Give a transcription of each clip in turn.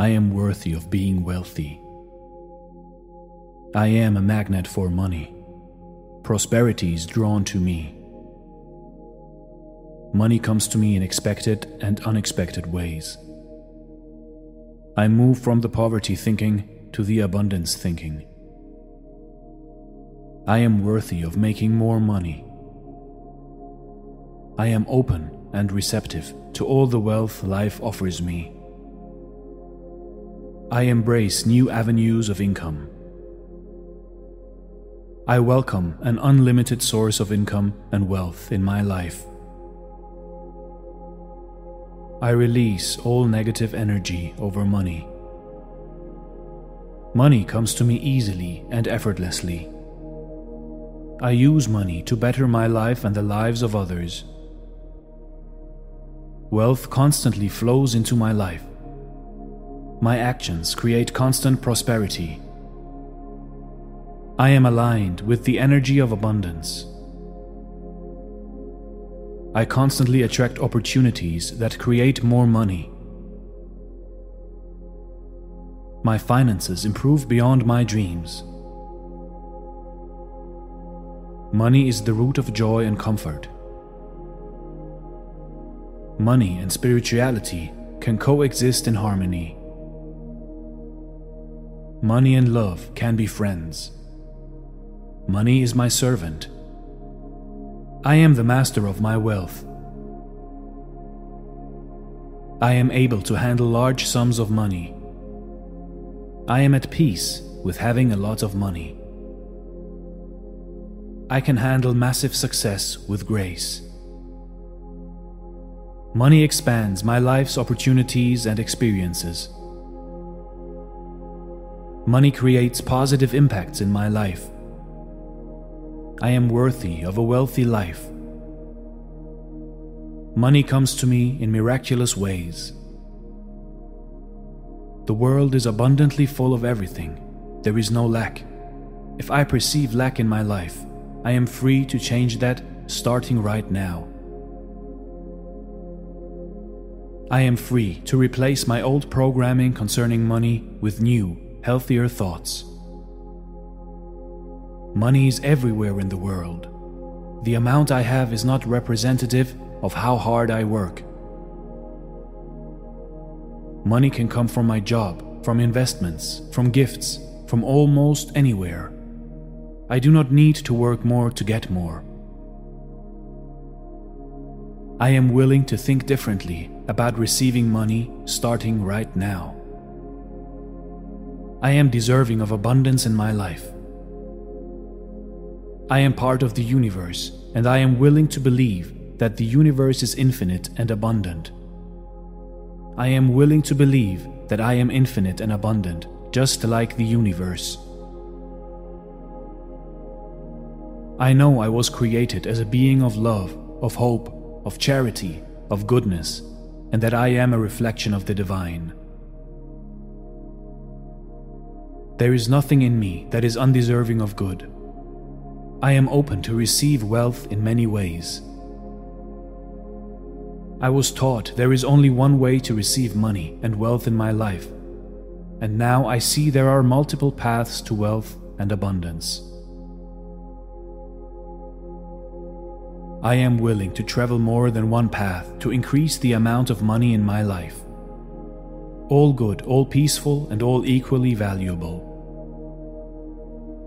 I am worthy of being wealthy. I am a magnet for money. Prosperity is drawn to me. Money comes to me in expected and unexpected ways. I move from the poverty thinking to the abundance thinking. I am worthy of making more money. I am open and receptive to all the wealth life offers me. I embrace new avenues of income. I welcome an unlimited source of income and wealth in my life. I release all negative energy over money. Money comes to me easily and effortlessly. I use money to better my life and the lives of others. Wealth constantly flows into my life. My actions create constant prosperity. I am aligned with the energy of abundance. I constantly attract opportunities that create more money. My finances improve beyond my dreams. Money is the root of joy and comfort. Money and spirituality can coexist in harmony. Money and love can be friends. Money is my servant. I am the master of my wealth. I am able to handle large sums of money. I am at peace with having a lot of money. I can handle massive success with grace. Money expands my life's opportunities and experiences. Money creates positive impacts in my life. I am worthy of a wealthy life. Money comes to me in miraculous ways. The world is abundantly full of everything. There is no lack. If I perceive lack in my life, I am free to change that starting right now. I am free to replace my old programming concerning money with new, healthier thoughts. Money is everywhere in the world. The amount I have is not representative of how hard I work. Money can come from my job, from investments, from gifts, from almost anywhere. I do not need to work more to get more. I am willing to think differently about receiving money starting right now. I am deserving of abundance in my life. I am part of the universe, and I am willing to believe that the universe is infinite and abundant. I am willing to believe that I am infinite and abundant, just like the universe. I know I was created as a being of love, of hope, of charity, of goodness, and that I am a reflection of the divine. There is nothing in me that is undeserving of good. I am open to receive wealth in many ways. I was taught there is only one way to receive money and wealth in my life, and now I see there are multiple paths to wealth and abundance. I am willing to travel more than one path to increase the amount of money in my life. All good, all peaceful, and all equally valuable.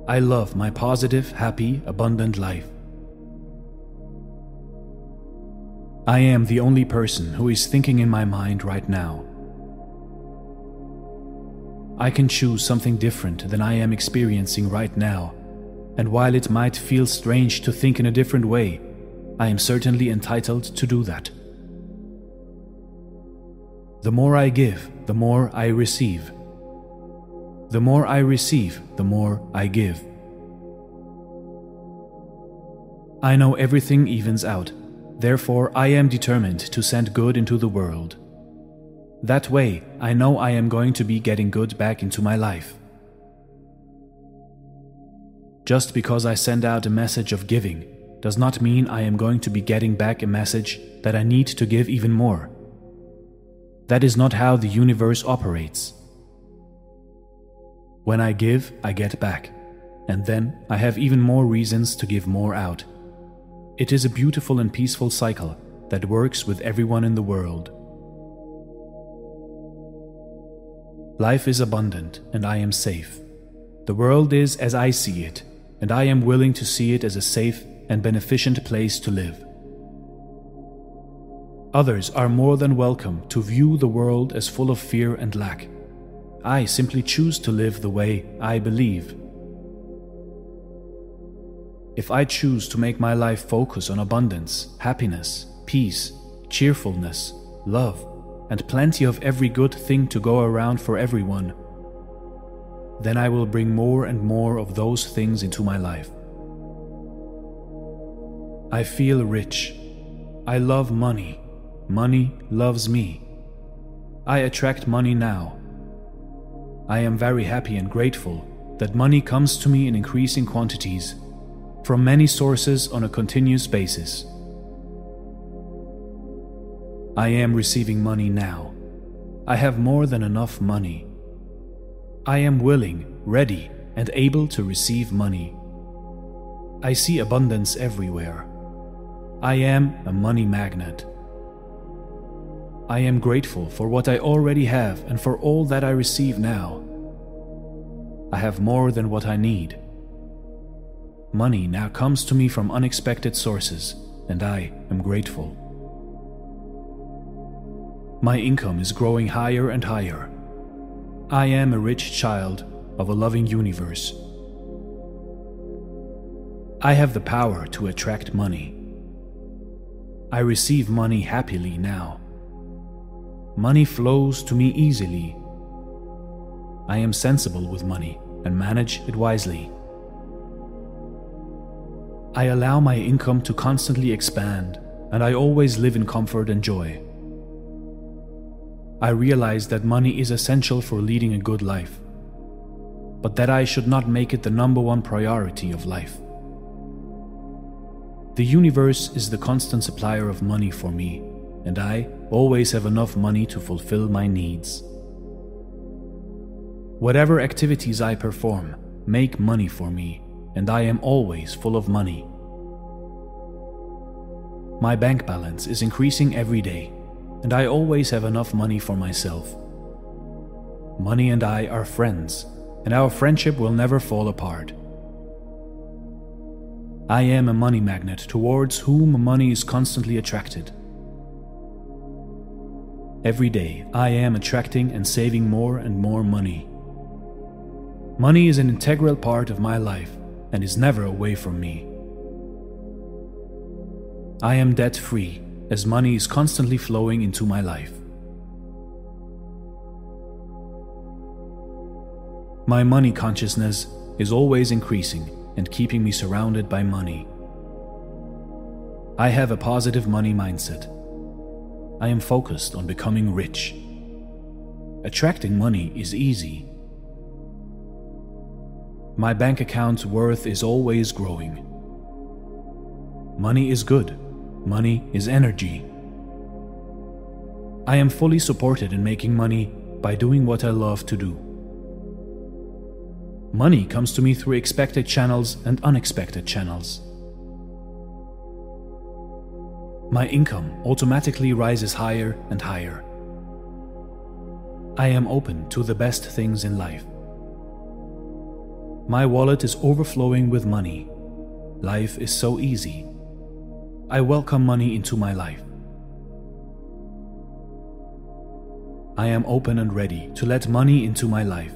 I love my positive, happy, abundant life. I am the only person who is thinking in my mind right now. I can choose something different than I am experiencing right now, and while it might feel strange to think in a different way, I am certainly entitled to do that. The more I give, the more I receive. The more I receive, the more I give. I know everything evens out, therefore, I am determined to send good into the world. That way, I know I am going to be getting good back into my life. Just because I send out a message of giving does not mean I am going to be getting back a message that I need to give even more. That is not how the universe operates. When I give, I get back, and then I have even more reasons to give more out. It is a beautiful and peaceful cycle that works with everyone in the world. Life is abundant, and I am safe. The world is as I see it, and I am willing to see it as a safe and beneficent place to live. Others are more than welcome to view the world as full of fear and lack. I simply choose to live the way I believe. If I choose to make my life focus on abundance, happiness, peace, cheerfulness, love, and plenty of every good thing to go around for everyone, then I will bring more and more of those things into my life. I feel rich. I love money. Money loves me. I attract money now. I am very happy and grateful that money comes to me in increasing quantities from many sources on a continuous basis. I am receiving money now. I have more than enough money. I am willing, ready, and able to receive money. I see abundance everywhere. I am a money magnet. I am grateful for what I already have and for all that I receive now. I have more than what I need. Money now comes to me from unexpected sources, and I am grateful. My income is growing higher and higher. I am a rich child of a loving universe. I have the power to attract money. I receive money happily now. Money flows to me easily. I am sensible with money and manage it wisely. I allow my income to constantly expand, and I always live in comfort and joy. I realize that money is essential for leading a good life, but that I should not make it the number one priority of life. The universe is the constant supplier of money for me, and I always have enough money to fulfill my needs. Whatever activities I perform make money for me, and I am always full of money. My bank balance is increasing every day, and I always have enough money for myself. Money and I are friends, and our friendship will never fall apart. I am a money magnet towards whom money is constantly attracted. Every day, I am attracting and saving more and more money. Money is an integral part of my life and is never away from me. I am debt free as money is constantly flowing into my life. My money consciousness is always increasing and keeping me surrounded by money. I have a positive money mindset I am focused on becoming rich. Attracting money is easy. My bank account's worth is always growing. Money is good. Money is energy. I am fully supported in making money by doing what I love to do. Money comes to me through expected channels and unexpected channels my income automatically rises higher and higher. I am open to the best things in life. My wallet is overflowing with money. Life is so easy. I welcome money into my life. I am open and ready to let money into my life.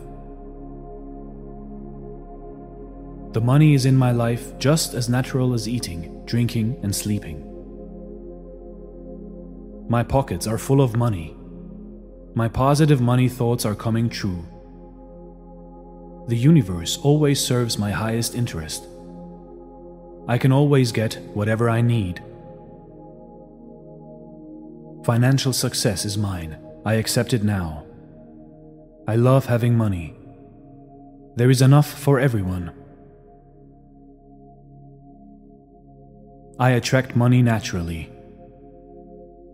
The money is in my life just as natural as eating, drinking, and sleeping. My pockets are full of money. My positive money thoughts are coming true. The universe always serves my highest interest. I can always get whatever I need. Financial success is mine. I accept it now. I love having money. There is enough for everyone. I attract money naturally.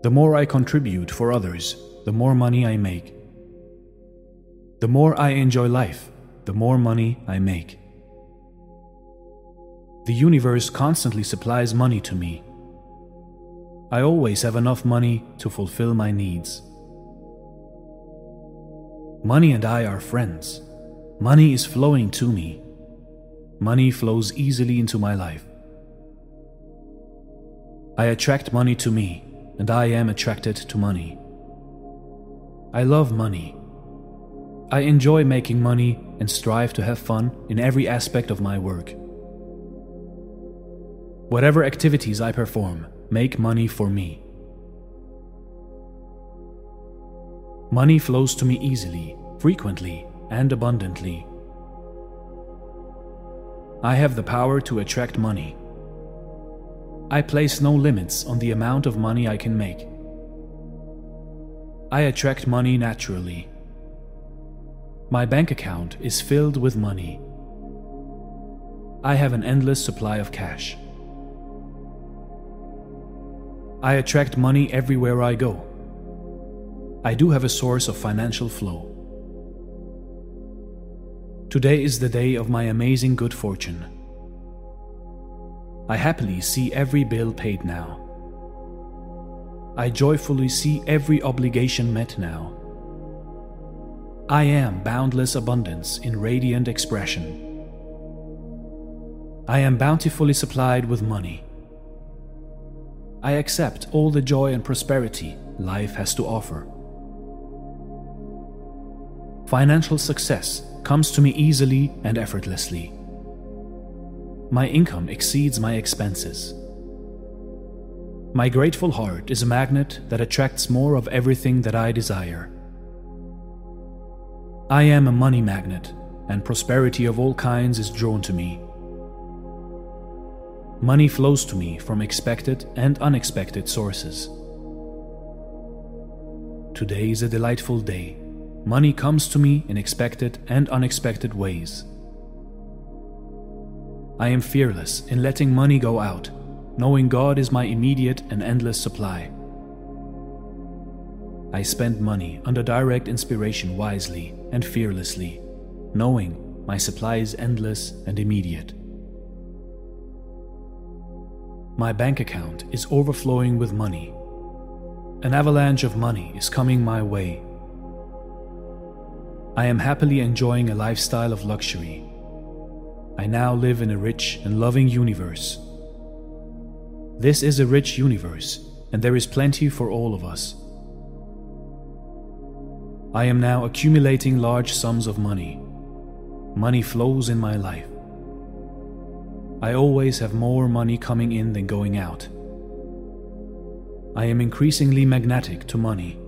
The more I contribute for others, the more money I make. The more I enjoy life, the more money I make. The universe constantly supplies money to me. I always have enough money to fulfill my needs. Money and I are friends. Money is flowing to me. Money flows easily into my life. I attract money to me, and I am attracted to money. I love money. I enjoy making money and strive to have fun in every aspect of my work. Whatever activities I perform make money for me. Money flows to me easily, frequently, and abundantly. I have the power to attract money. I place no limits on the amount of money I can make. I attract money naturally. My bank account is filled with money. I have an endless supply of cash. I attract money everywhere I go. I do have a source of financial flow. Today is the day of my amazing good fortune. I happily see every bill paid now. I joyfully see every obligation met now. I am boundless abundance in radiant expression. I am bountifully supplied with money. I accept all the joy and prosperity life has to offer. Financial success comes to me easily and effortlessly. My income exceeds my expenses. My grateful heart is a magnet that attracts more of everything that I desire. I am a money magnet, and prosperity of all kinds is drawn to me. Money flows to me from expected and unexpected sources. Today is a delightful day. Money comes to me in expected and unexpected ways. I am fearless in letting money go out, knowing God is my immediate and endless supply. I spend money under direct inspiration wisely and fearlessly, knowing my supply is endless and immediate. My bank account is overflowing with money. An avalanche of money is coming my way. I am happily enjoying a lifestyle of luxury. I now live in a rich and loving universe. This is a rich universe, and there is plenty for all of us. I am now accumulating large sums of money. Money flows in my life. I always have more money coming in than going out. I am increasingly magnetic to money.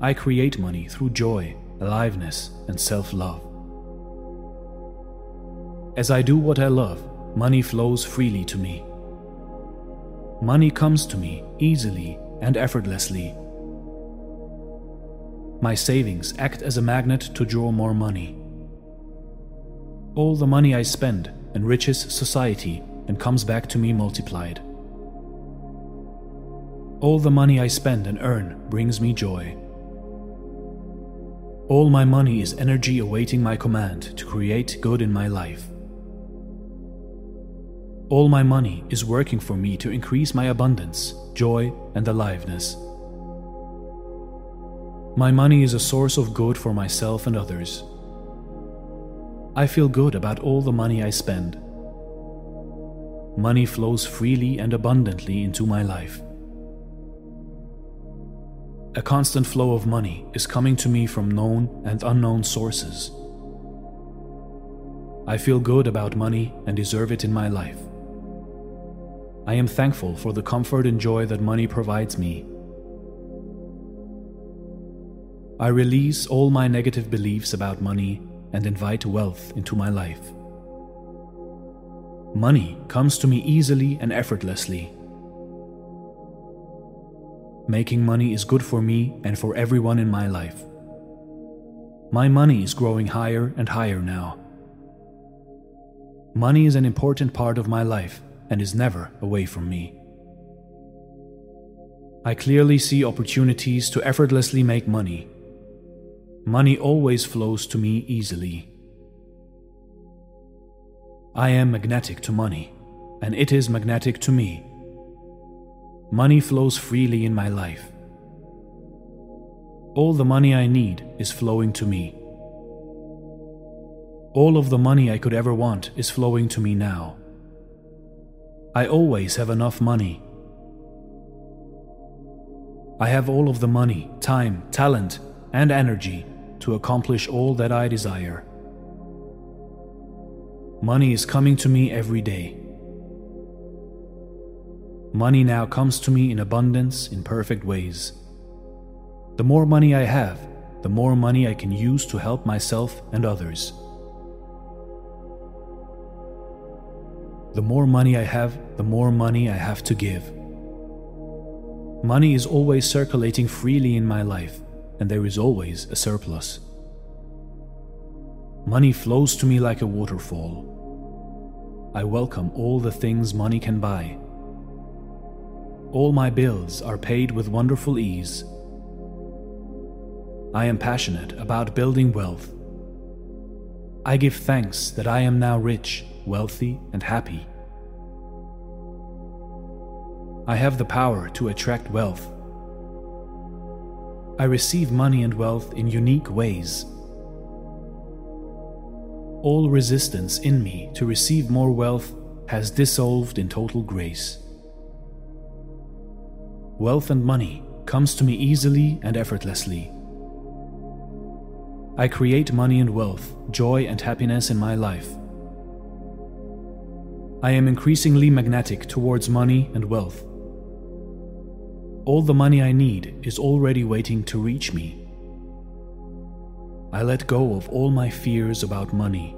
I create money through joy, aliveness, and self love. As I do what I love, money flows freely to me. Money comes to me easily and effortlessly. My savings act as a magnet to draw more money. All the money I spend enriches society and comes back to me multiplied. All the money I spend and earn brings me joy. All my money is energy awaiting my command to create good in my life. All my money is working for me to increase my abundance, joy, and aliveness. My money is a source of good for myself and others. I feel good about all the money I spend. Money flows freely and abundantly into my life. A constant flow of money is coming to me from known and unknown sources. I feel good about money and deserve it in my life. I am thankful for the comfort and joy that money provides me. I release all my negative beliefs about money and invite wealth into my life. Money comes to me easily and effortlessly. Making money is good for me and for everyone in my life. My money is growing higher and higher now. Money is an important part of my life and is never away from me. I clearly see opportunities to effortlessly make money Money always flows to me easily. I am magnetic to money, and it is magnetic to me. Money flows freely in my life. All the money I need is flowing to me. All of the money I could ever want is flowing to me now. I always have enough money. I have all of the money, time, talent, and energy to accomplish all that I desire. Money is coming to me every day. Money now comes to me in abundance in perfect ways. The more money I have, the more money I can use to help myself and others. The more money I have, the more money I have to give. Money is always circulating freely in my life, and there is always a surplus. Money flows to me like a waterfall. I welcome all the things money can buy. All my bills are paid with wonderful ease. I am passionate about building wealth. I give thanks that I am now rich, wealthy, and happy. I have the power to attract wealth. I receive money and wealth in unique ways all resistance in me to receive more wealth has dissolved in total grace. Wealth and money comes to me easily and effortlessly. I create money and wealth, joy and happiness in my life. I am increasingly magnetic towards money and wealth. All the money I need is already waiting to reach me. I let go of all my fears about money.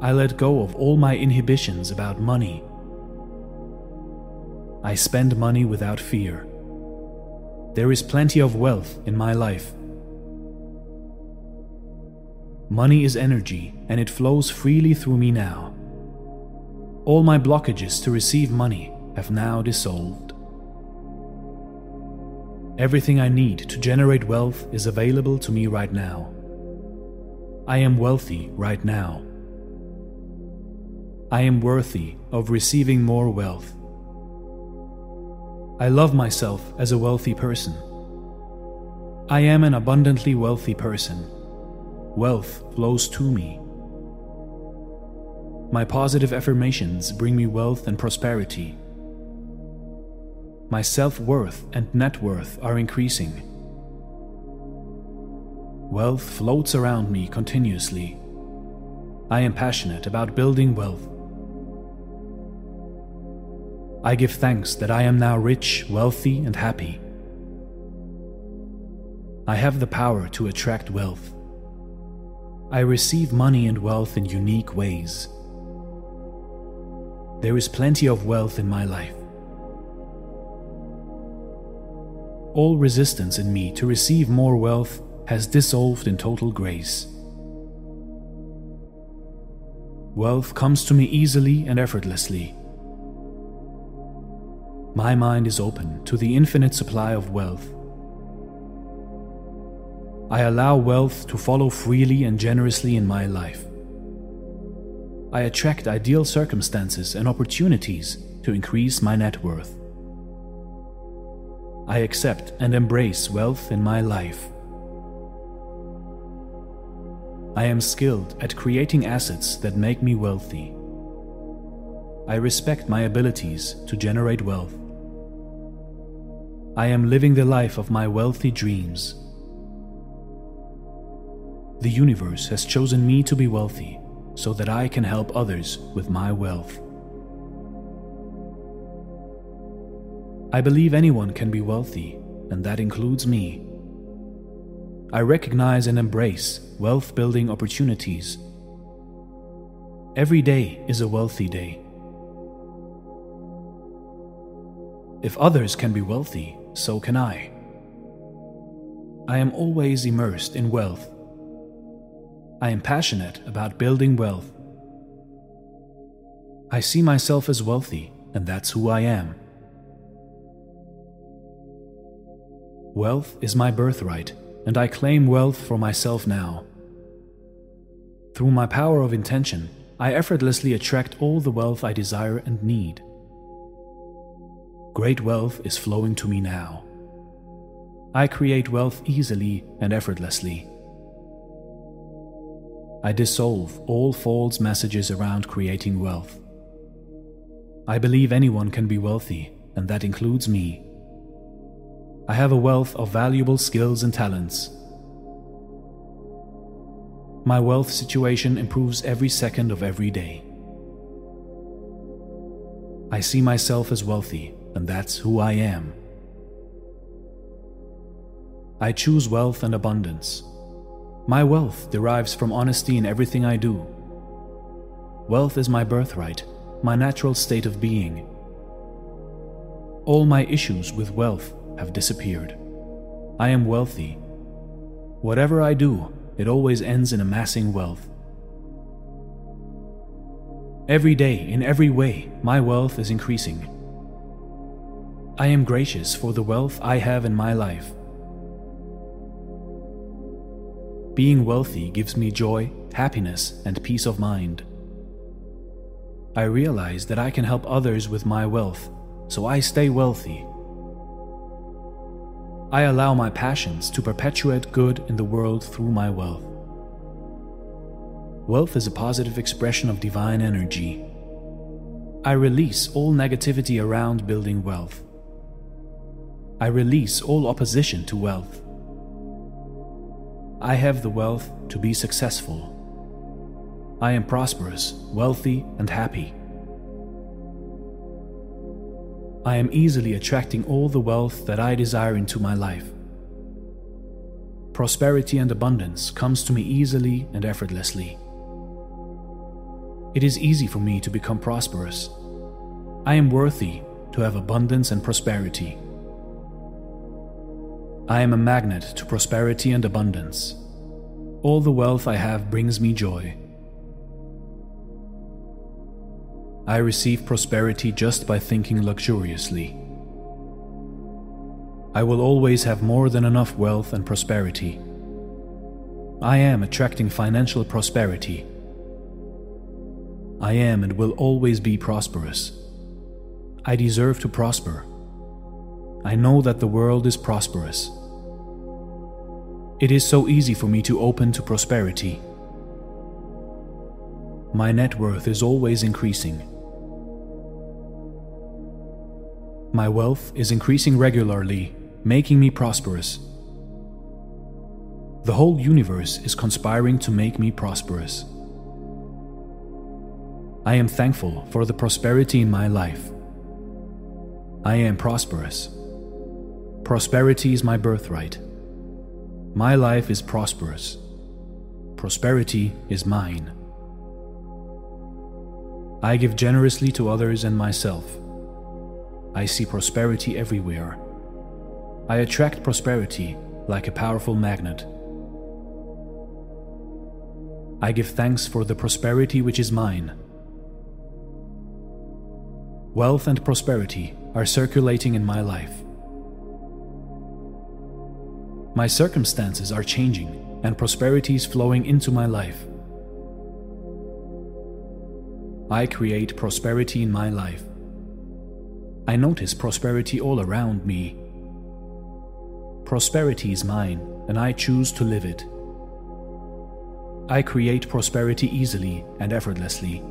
I let go of all my inhibitions about money. I spend money without fear. There is plenty of wealth in my life. Money is energy and it flows freely through me now. All my blockages to receive money have now dissolved. Everything I need to generate wealth is available to me right now. I am wealthy right now. I am worthy of receiving more wealth. I love myself as a wealthy person. I am an abundantly wealthy person. Wealth flows to me. My positive affirmations bring me wealth and prosperity my self worth and net worth are increasing. Wealth floats around me continuously. I am passionate about building wealth. I give thanks that I am now rich, wealthy, and happy. I have the power to attract wealth. I receive money and wealth in unique ways. There is plenty of wealth in my life. all resistance in me to receive more wealth has dissolved in total grace. Wealth comes to me easily and effortlessly. My mind is open to the infinite supply of wealth. I allow wealth to follow freely and generously in my life. I attract ideal circumstances and opportunities to increase my net worth. I accept and embrace wealth in my life. I am skilled at creating assets that make me wealthy. I respect my abilities to generate wealth. I am living the life of my wealthy dreams. The universe has chosen me to be wealthy so that I can help others with my wealth. I believe anyone can be wealthy, and that includes me. I recognize and embrace wealth building opportunities. Every day is a wealthy day. If others can be wealthy, so can I. I am always immersed in wealth. I am passionate about building wealth. I see myself as wealthy, and that's who I am. Wealth is my birthright, and I claim wealth for myself now. Through my power of intention, I effortlessly attract all the wealth I desire and need. Great wealth is flowing to me now. I create wealth easily and effortlessly. I dissolve all false messages around creating wealth. I believe anyone can be wealthy, and that includes me. I have a wealth of valuable skills and talents. My wealth situation improves every second of every day. I see myself as wealthy, and that's who I am. I choose wealth and abundance. My wealth derives from honesty in everything I do. Wealth is my birthright, my natural state of being. All my issues with wealth have disappeared. I am wealthy. Whatever I do, it always ends in amassing wealth. Every day, in every way, my wealth is increasing. I am gracious for the wealth I have in my life. Being wealthy gives me joy, happiness, and peace of mind. I realize that I can help others with my wealth, so I stay wealthy. I allow my passions to perpetuate good in the world through my wealth. Wealth is a positive expression of divine energy. I release all negativity around building wealth. I release all opposition to wealth. I have the wealth to be successful. I am prosperous, wealthy, and happy. I am easily attracting all the wealth that I desire into my life. Prosperity and abundance comes to me easily and effortlessly. It is easy for me to become prosperous. I am worthy to have abundance and prosperity. I am a magnet to prosperity and abundance. All the wealth I have brings me joy. I receive prosperity just by thinking luxuriously. I will always have more than enough wealth and prosperity. I am attracting financial prosperity. I am and will always be prosperous. I deserve to prosper. I know that the world is prosperous. It is so easy for me to open to prosperity. My net worth is always increasing. My wealth is increasing regularly, making me prosperous. The whole universe is conspiring to make me prosperous. I am thankful for the prosperity in my life. I am prosperous. Prosperity is my birthright. My life is prosperous. Prosperity is mine. I give generously to others and myself. I see prosperity everywhere. I attract prosperity like a powerful magnet. I give thanks for the prosperity which is mine. Wealth and prosperity are circulating in my life. My circumstances are changing and prosperity is flowing into my life. I create prosperity in my life. I notice prosperity all around me. Prosperity is mine, and I choose to live it. I create prosperity easily and effortlessly.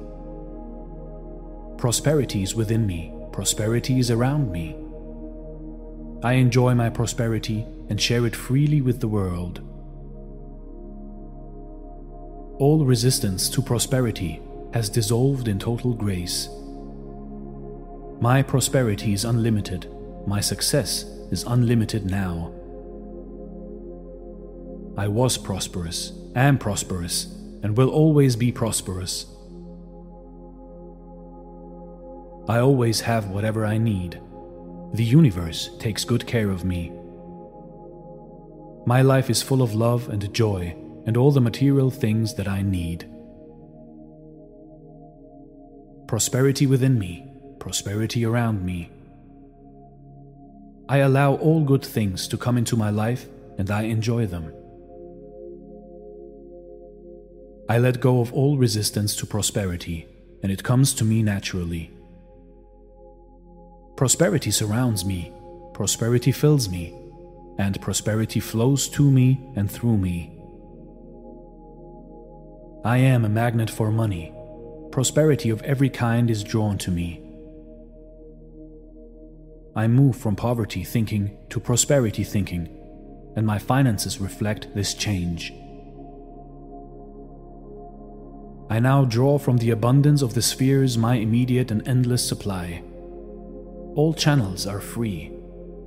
Prosperity is within me, prosperity is around me. I enjoy my prosperity and share it freely with the world. All resistance to prosperity has dissolved in total grace. My prosperity is unlimited. My success is unlimited now. I was prosperous, am prosperous, and will always be prosperous. I always have whatever I need. The universe takes good care of me. My life is full of love and joy and all the material things that I need. Prosperity within me prosperity around me. I allow all good things to come into my life and I enjoy them. I let go of all resistance to prosperity, and it comes to me naturally. Prosperity surrounds me, prosperity fills me, and prosperity flows to me and through me. I am a magnet for money. Prosperity of every kind is drawn to me. I move from poverty thinking to prosperity thinking, and my finances reflect this change. I now draw from the abundance of the spheres my immediate and endless supply. All channels are free,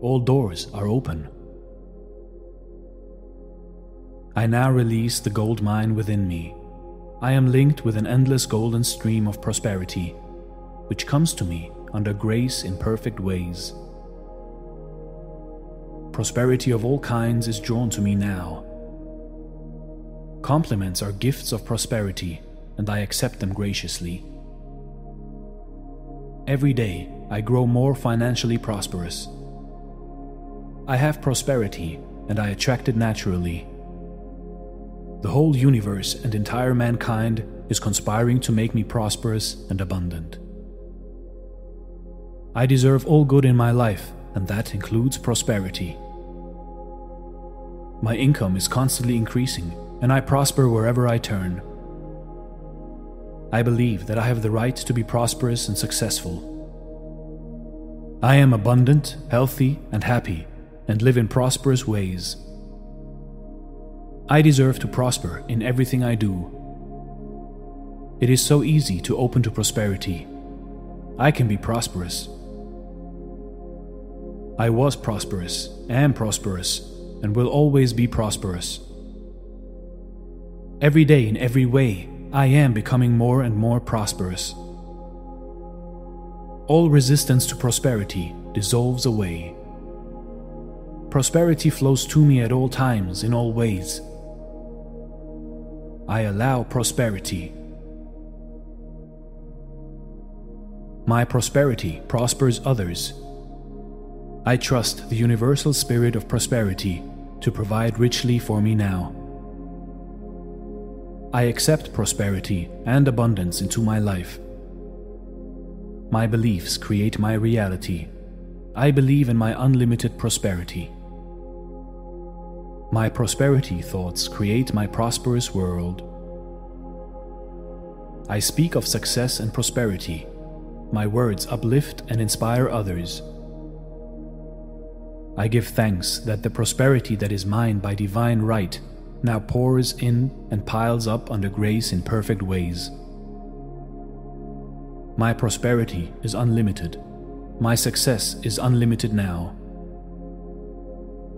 all doors are open. I now release the gold mine within me. I am linked with an endless golden stream of prosperity, which comes to me under grace in perfect ways. Prosperity of all kinds is drawn to me now. Compliments are gifts of prosperity, and I accept them graciously. Every day, I grow more financially prosperous. I have prosperity, and I attract it naturally. The whole universe and entire mankind is conspiring to make me prosperous and abundant. I deserve all good in my life, and that includes prosperity. My income is constantly increasing, and I prosper wherever I turn. I believe that I have the right to be prosperous and successful. I am abundant, healthy, and happy, and live in prosperous ways. I deserve to prosper in everything I do. It is so easy to open to prosperity. I can be prosperous. I was prosperous, am prosperous, and will always be prosperous. Every day, in every way, I am becoming more and more prosperous. All resistance to prosperity dissolves away. Prosperity flows to me at all times, in all ways. I allow prosperity. My prosperity prospers others. I trust the universal spirit of prosperity to provide richly for me now. I accept prosperity and abundance into my life. My beliefs create my reality. I believe in my unlimited prosperity. My prosperity thoughts create my prosperous world. I speak of success and prosperity. My words uplift and inspire others. I give thanks that the prosperity that is mine by divine right now pours in and piles up under grace in perfect ways. My prosperity is unlimited. My success is unlimited now.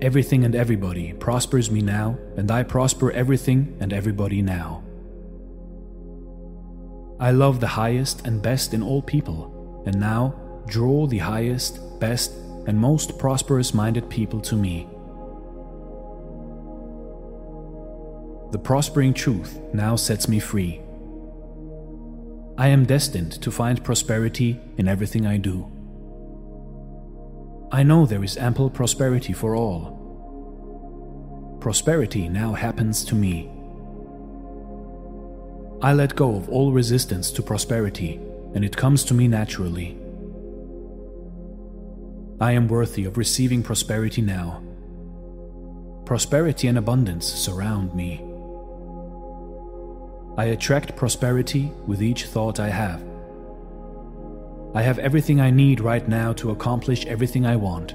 Everything and everybody prospers me now, and I prosper everything and everybody now. I love the highest and best in all people, and now draw the highest, best, and most prosperous minded people to me. The prospering truth now sets me free. I am destined to find prosperity in everything I do. I know there is ample prosperity for all. Prosperity now happens to me. I let go of all resistance to prosperity, and it comes to me naturally. I am worthy of receiving prosperity now. Prosperity and abundance surround me. I attract prosperity with each thought I have. I have everything I need right now to accomplish everything I want.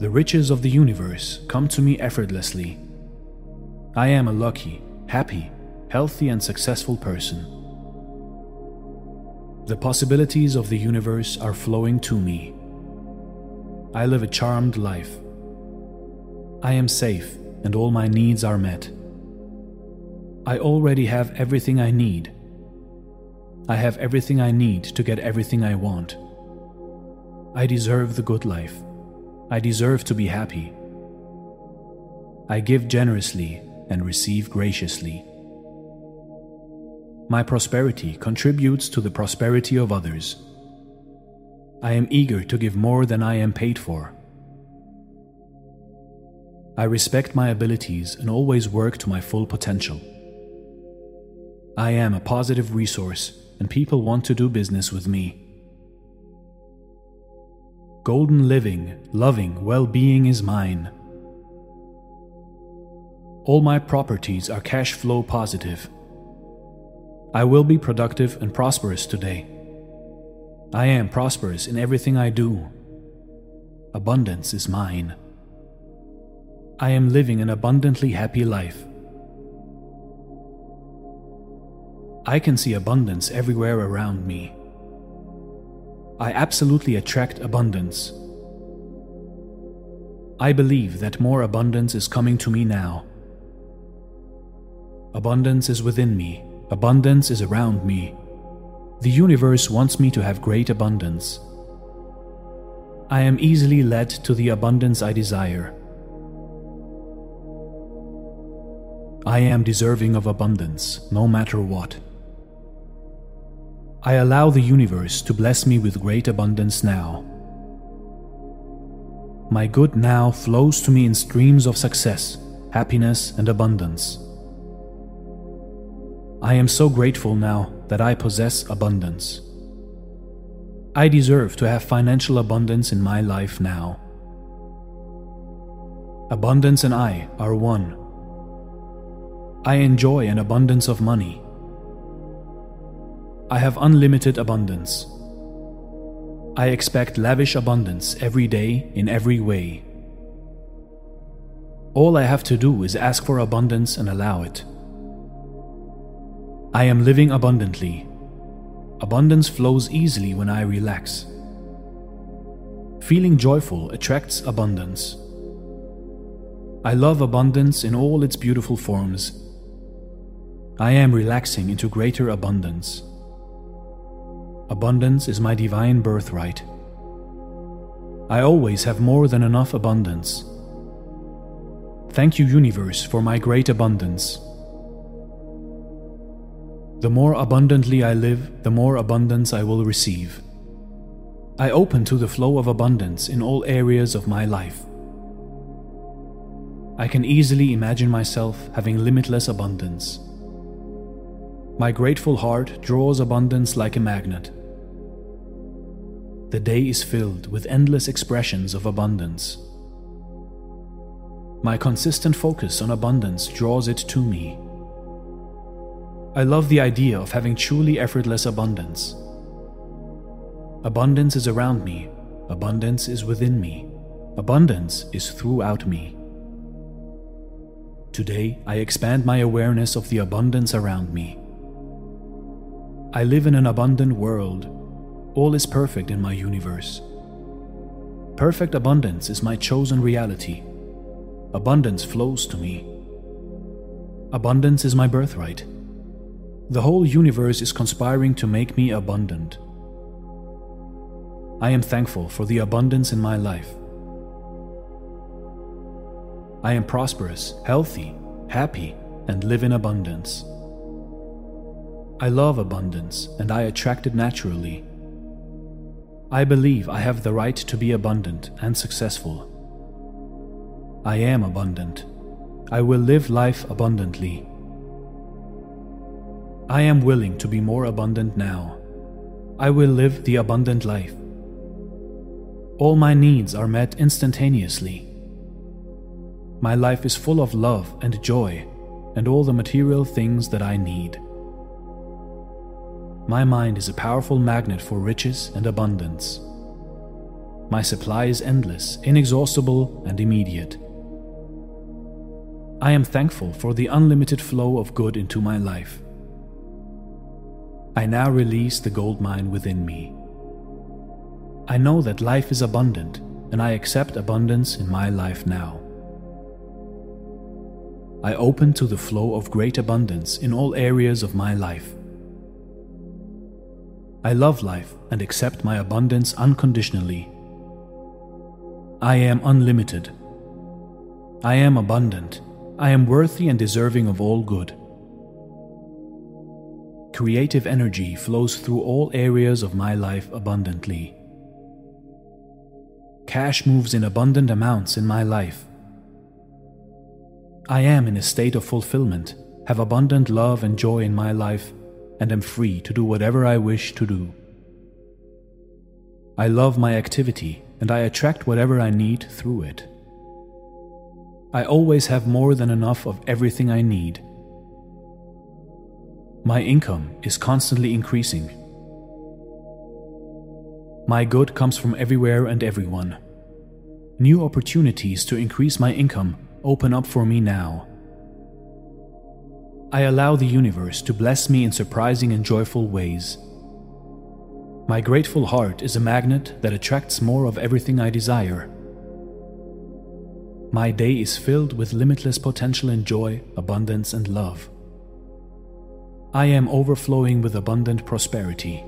The riches of the universe come to me effortlessly. I am a lucky, happy, healthy, and successful person. The possibilities of the universe are flowing to me. I live a charmed life. I am safe and all my needs are met. I already have everything I need. I have everything I need to get everything I want. I deserve the good life. I deserve to be happy. I give generously and receive graciously. My prosperity contributes to the prosperity of others. I am eager to give more than I am paid for. I respect my abilities and always work to my full potential. I am a positive resource and people want to do business with me. Golden living, loving, well being is mine. All my properties are cash flow positive. I will be productive and prosperous today. I am prosperous in everything I do. Abundance is mine. I am living an abundantly happy life. I can see abundance everywhere around me. I absolutely attract abundance. I believe that more abundance is coming to me now. Abundance is within me. Abundance is around me. The universe wants me to have great abundance. I am easily led to the abundance I desire. I am deserving of abundance, no matter what. I allow the universe to bless me with great abundance now. My good now flows to me in streams of success, happiness, and abundance. I am so grateful now that I possess abundance. I deserve to have financial abundance in my life now. Abundance and I are one. I enjoy an abundance of money. I have unlimited abundance. I expect lavish abundance every day in every way. All I have to do is ask for abundance and allow it. I am living abundantly. Abundance flows easily when I relax. Feeling joyful attracts abundance. I love abundance in all its beautiful forms. I am relaxing into greater abundance. Abundance is my divine birthright. I always have more than enough abundance. Thank you, Universe, for my great abundance. The more abundantly I live, the more abundance I will receive. I open to the flow of abundance in all areas of my life. I can easily imagine myself having limitless abundance. My grateful heart draws abundance like a magnet. The day is filled with endless expressions of abundance. My consistent focus on abundance draws it to me. I love the idea of having truly effortless abundance. Abundance is around me, abundance is within me, abundance is throughout me. Today, I expand my awareness of the abundance around me. I live in an abundant world. All is perfect in my universe. Perfect abundance is my chosen reality. Abundance flows to me. Abundance is my birthright. The whole universe is conspiring to make me abundant. I am thankful for the abundance in my life. I am prosperous, healthy, happy, and live in abundance. I love abundance and I attract it naturally. I believe I have the right to be abundant and successful. I am abundant. I will live life abundantly. I am willing to be more abundant now. I will live the abundant life. All my needs are met instantaneously. My life is full of love and joy and all the material things that I need. My mind is a powerful magnet for riches and abundance. My supply is endless, inexhaustible, and immediate. I am thankful for the unlimited flow of good into my life. I now release the gold mine within me. I know that life is abundant and I accept abundance in my life now. I open to the flow of great abundance in all areas of my life. I love life and accept my abundance unconditionally. I am unlimited. I am abundant. I am worthy and deserving of all good creative energy flows through all areas of my life abundantly. Cash moves in abundant amounts in my life. I am in a state of fulfillment, have abundant love and joy in my life, and am free to do whatever I wish to do. I love my activity and I attract whatever I need through it. I always have more than enough of everything I need. My income is constantly increasing. My good comes from everywhere and everyone. New opportunities to increase my income open up for me now. I allow the universe to bless me in surprising and joyful ways. My grateful heart is a magnet that attracts more of everything I desire. My day is filled with limitless potential in joy, abundance, and love. I am overflowing with abundant prosperity.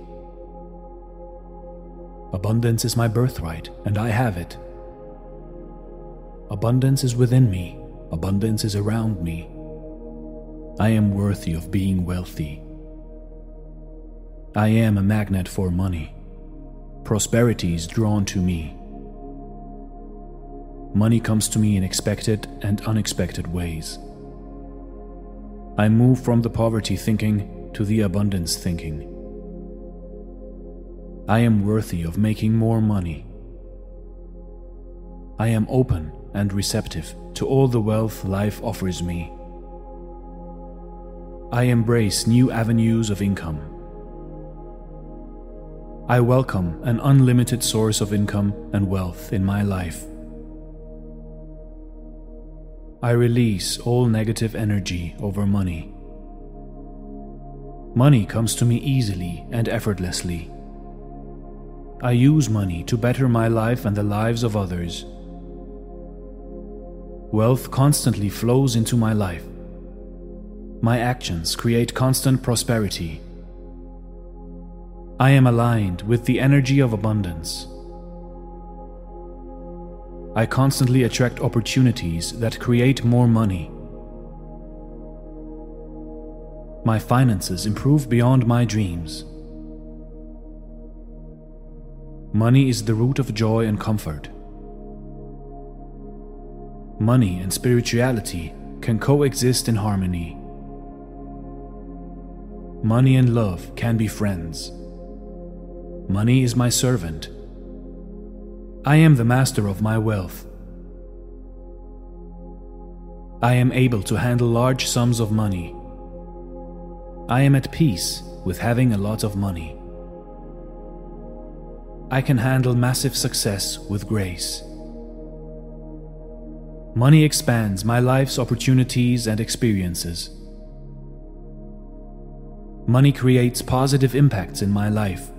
Abundance is my birthright, and I have it. Abundance is within me, abundance is around me. I am worthy of being wealthy. I am a magnet for money. Prosperity is drawn to me. Money comes to me in expected and unexpected ways. I move from the poverty thinking to the abundance thinking. I am worthy of making more money. I am open and receptive to all the wealth life offers me. I embrace new avenues of income. I welcome an unlimited source of income and wealth in my life. I release all negative energy over money. Money comes to me easily and effortlessly. I use money to better my life and the lives of others. Wealth constantly flows into my life. My actions create constant prosperity. I am aligned with the energy of abundance. I constantly attract opportunities that create more money. My finances improve beyond my dreams. Money is the root of joy and comfort. Money and spirituality can coexist in harmony. Money and love can be friends. Money is my servant. I am the master of my wealth. I am able to handle large sums of money. I am at peace with having a lot of money. I can handle massive success with grace. Money expands my life's opportunities and experiences. Money creates positive impacts in my life.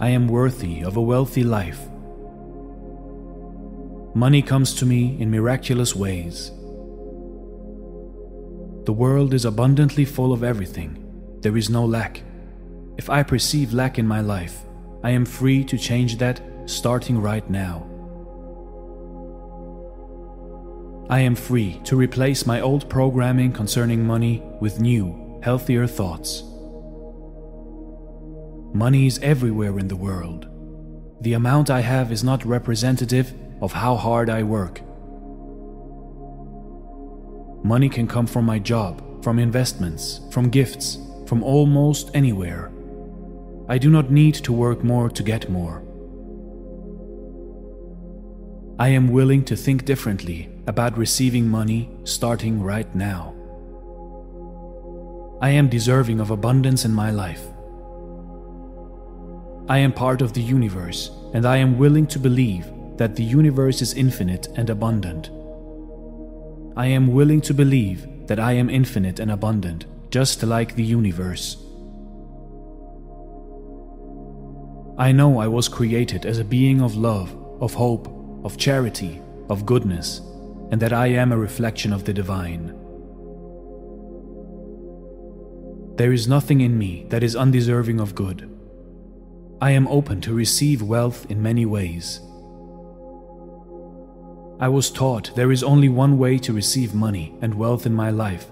I am worthy of a wealthy life. Money comes to me in miraculous ways. The world is abundantly full of everything. There is no lack. If I perceive lack in my life, I am free to change that starting right now. I am free to replace my old programming concerning money with new, healthier thoughts. Money is everywhere in the world. The amount I have is not representative of how hard I work. Money can come from my job, from investments, from gifts, from almost anywhere. I do not need to work more to get more. I am willing to think differently about receiving money starting right now. I am deserving of abundance in my life. I am part of the universe, and I am willing to believe that the universe is infinite and abundant. I am willing to believe that I am infinite and abundant, just like the universe. I know I was created as a being of love, of hope, of charity, of goodness, and that I am a reflection of the divine. There is nothing in me that is undeserving of good. I am open to receive wealth in many ways. I was taught there is only one way to receive money and wealth in my life,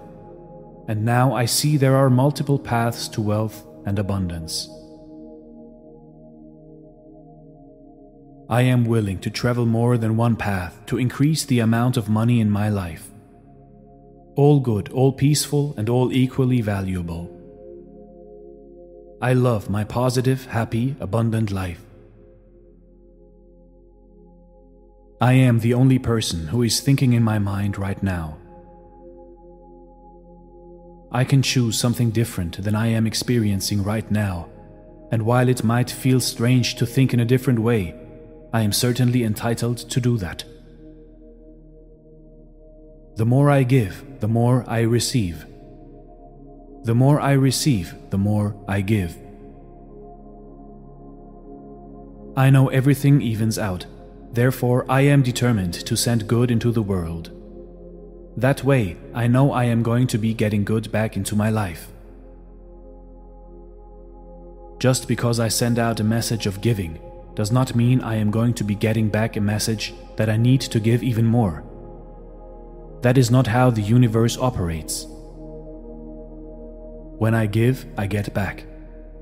and now I see there are multiple paths to wealth and abundance. I am willing to travel more than one path to increase the amount of money in my life. all good, all peaceful, and all equally valuable. I love my positive, happy, abundant life. I am the only person who is thinking in my mind right now. I can choose something different than I am experiencing right now, and while it might feel strange to think in a different way, I am certainly entitled to do that. The more I give, the more I receive. The more I receive, the more I give. I know everything evens out, therefore, I am determined to send good into the world. That way, I know I am going to be getting good back into my life. Just because I send out a message of giving does not mean I am going to be getting back a message that I need to give even more. That is not how the universe operates. When I give, I get back,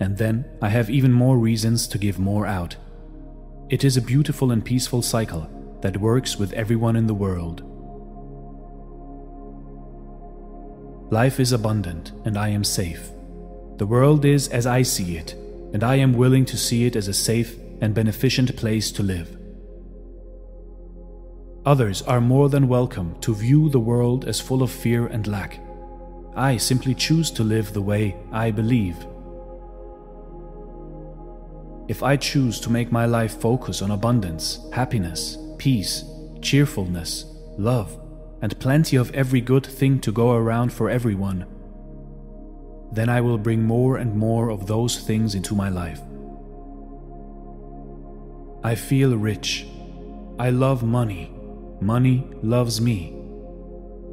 and then I have even more reasons to give more out. It is a beautiful and peaceful cycle that works with everyone in the world. Life is abundant, and I am safe. The world is as I see it, and I am willing to see it as a safe and beneficent place to live. Others are more than welcome to view the world as full of fear and lack. I simply choose to live the way I believe. If I choose to make my life focus on abundance, happiness, peace, cheerfulness, love, and plenty of every good thing to go around for everyone, then I will bring more and more of those things into my life. I feel rich. I love money. Money loves me.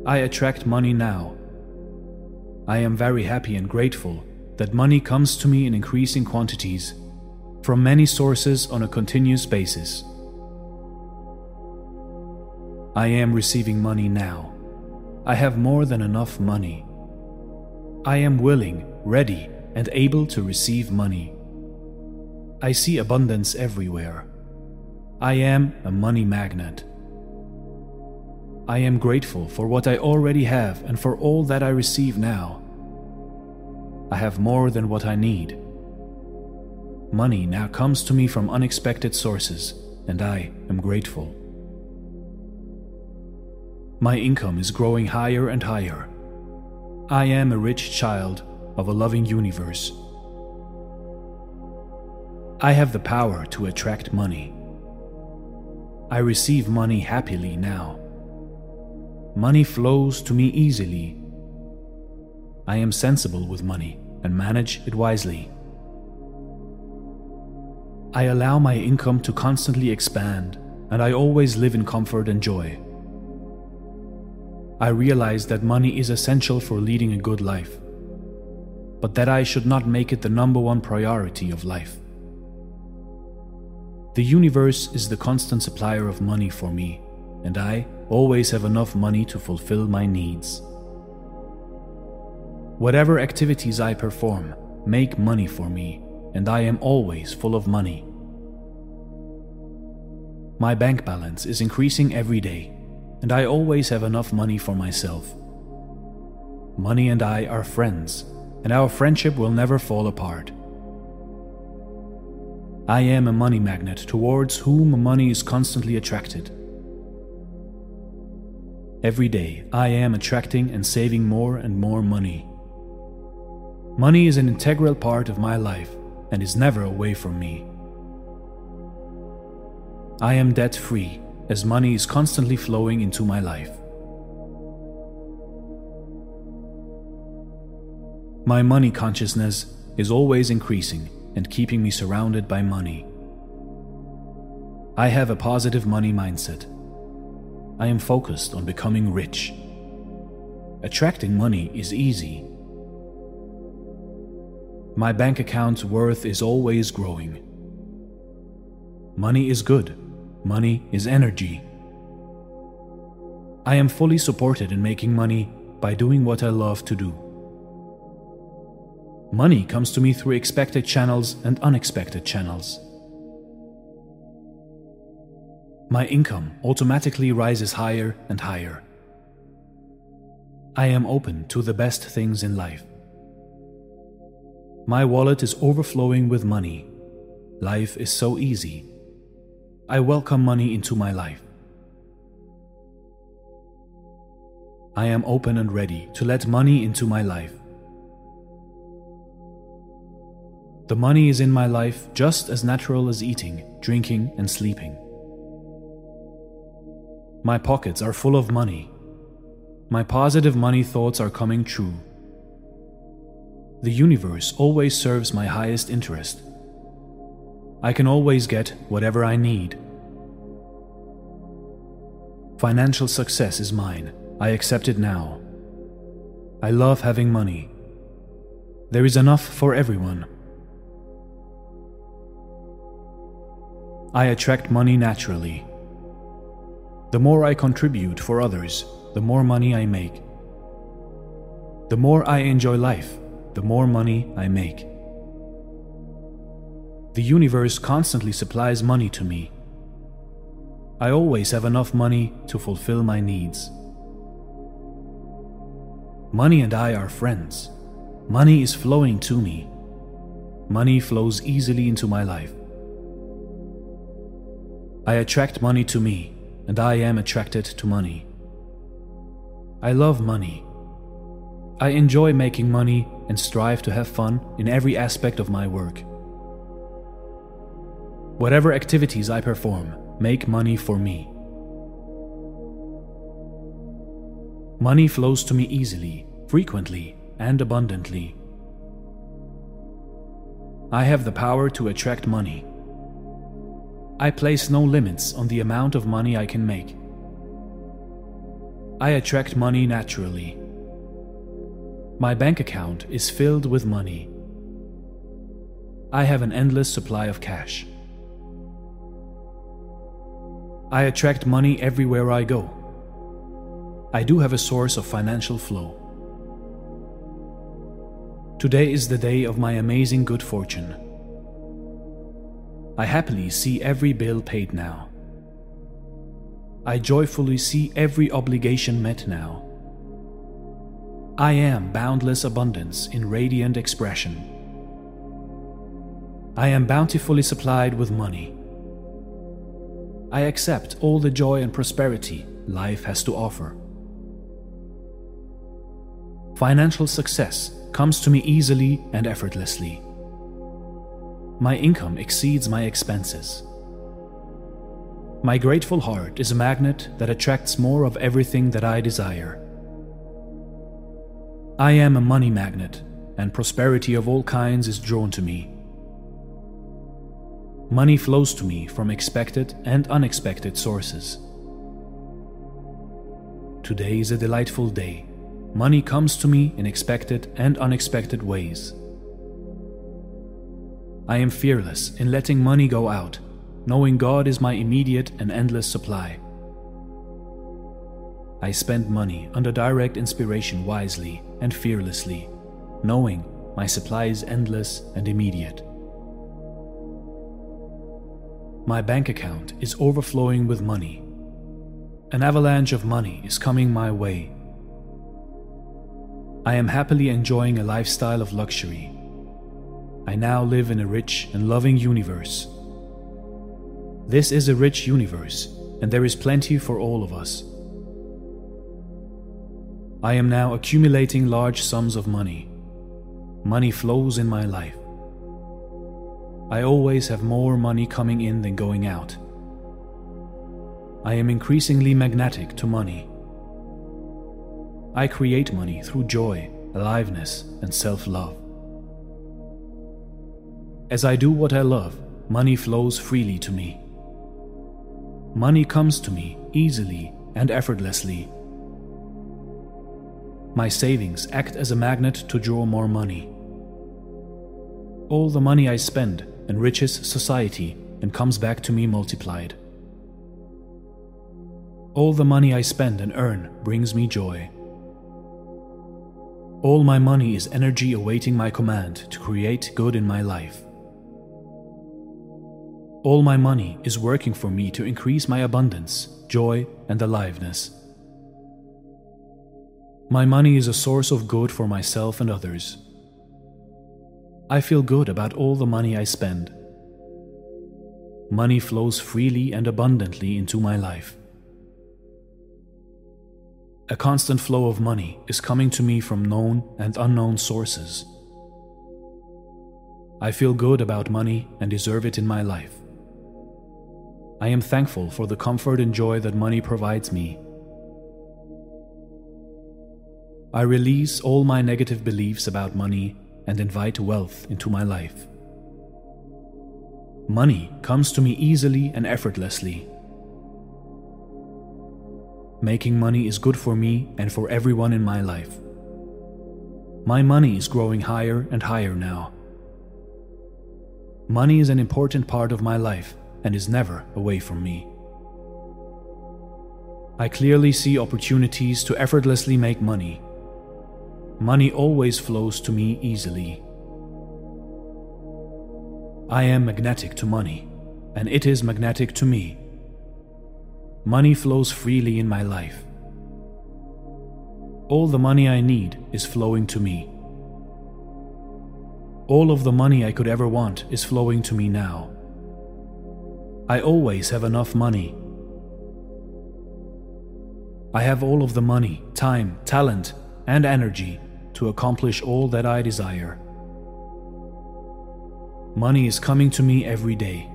I attract money now. I am very happy and grateful that money comes to me in increasing quantities from many sources on a continuous basis. I am receiving money now. I have more than enough money. I am willing, ready, and able to receive money. I see abundance everywhere. I am a money magnet. I am grateful for what I already have and for all that I receive now. I have more than what I need. Money now comes to me from unexpected sources, and I am grateful. My income is growing higher and higher. I am a rich child of a loving universe. I have the power to attract money. I receive money happily now. Money flows to me easily. I am sensible with money and manage it wisely. I allow my income to constantly expand, and I always live in comfort and joy. I realize that money is essential for leading a good life, but that I should not make it the number one priority of life. The universe is the constant supplier of money for me, and I always have enough money to fulfill my needs. Whatever activities I perform make money for me, and I am always full of money. My bank balance is increasing every day, and I always have enough money for myself. Money and I are friends, and our friendship will never fall apart. I am a money magnet towards whom money is constantly attracted. Every day, I am attracting and saving more and more money. Money is an integral part of my life and is never away from me. I am debt free as money is constantly flowing into my life. My money consciousness is always increasing and keeping me surrounded by money. I have a positive money mindset I am focused on becoming rich. Attracting money is easy. My bank account's worth is always growing. Money is good. Money is energy. I am fully supported in making money by doing what I love to do. Money comes to me through expected channels and unexpected channels. my income automatically rises higher and higher. I am open to the best things in life. My wallet is overflowing with money. Life is so easy. I welcome money into my life. I am open and ready to let money into my life. The money is in my life just as natural as eating, drinking, and sleeping. My pockets are full of money. My positive money thoughts are coming true. The universe always serves my highest interest. I can always get whatever I need. Financial success is mine. I accept it now. I love having money. There is enough for everyone. I attract money naturally. The more I contribute for others, the more money I make. The more I enjoy life, the more money I make. The universe constantly supplies money to me. I always have enough money to fulfill my needs. Money and I are friends. Money is flowing to me. Money flows easily into my life. I attract money to me, and I am attracted to money. I love money. I enjoy making money and strive to have fun in every aspect of my work. Whatever activities I perform make money for me. Money flows to me easily, frequently, and abundantly. I have the power to attract money. I place no limits on the amount of money I can make. I attract money naturally. My bank account is filled with money. I have an endless supply of cash. I attract money everywhere I go. I do have a source of financial flow. Today is the day of my amazing good fortune. I happily see every bill paid now. I joyfully see every obligation met now. I am boundless abundance in radiant expression. I am bountifully supplied with money. I accept all the joy and prosperity life has to offer. Financial success comes to me easily and effortlessly. My income exceeds my expenses. My grateful heart is a magnet that attracts more of everything that I desire. I am a money magnet, and prosperity of all kinds is drawn to me. Money flows to me from expected and unexpected sources. Today is a delightful day. Money comes to me in expected and unexpected ways. I am fearless in letting money go out, knowing God is my immediate and endless supply. I spend money under direct inspiration wisely and fearlessly, knowing my supply is endless and immediate. My bank account is overflowing with money. An avalanche of money is coming my way. I am happily enjoying a lifestyle of luxury. I now live in a rich and loving universe. This is a rich universe, and there is plenty for all of us. I am now accumulating large sums of money. Money flows in my life. I always have more money coming in than going out. I am increasingly magnetic to money. I create money through joy, aliveness, and self love. As I do what I love, money flows freely to me. Money comes to me easily and effortlessly. My savings act as a magnet to draw more money. All the money I spend enriches society and comes back to me multiplied. All the money I spend and earn brings me joy. All my money is energy awaiting my command to create good in my life. All my money is working for me to increase my abundance, joy, and aliveness. My money is a source of good for myself and others. I feel good about all the money I spend. Money flows freely and abundantly into my life. A constant flow of money is coming to me from known and unknown sources. I feel good about money and deserve it in my life. I am thankful for the comfort and joy that money provides me. I release all my negative beliefs about money and invite wealth into my life. Money comes to me easily and effortlessly. Making money is good for me and for everyone in my life. My money is growing higher and higher now. Money is an important part of my life and is never away from me. I clearly see opportunities to effortlessly make money money always flows to me easily. I am magnetic to money, and it is magnetic to me. Money flows freely in my life. All the money I need is flowing to me. All of the money I could ever want is flowing to me now. I always have enough money. I have all of the money, time, talent, and energy to accomplish all that I desire. Money is coming to me every day.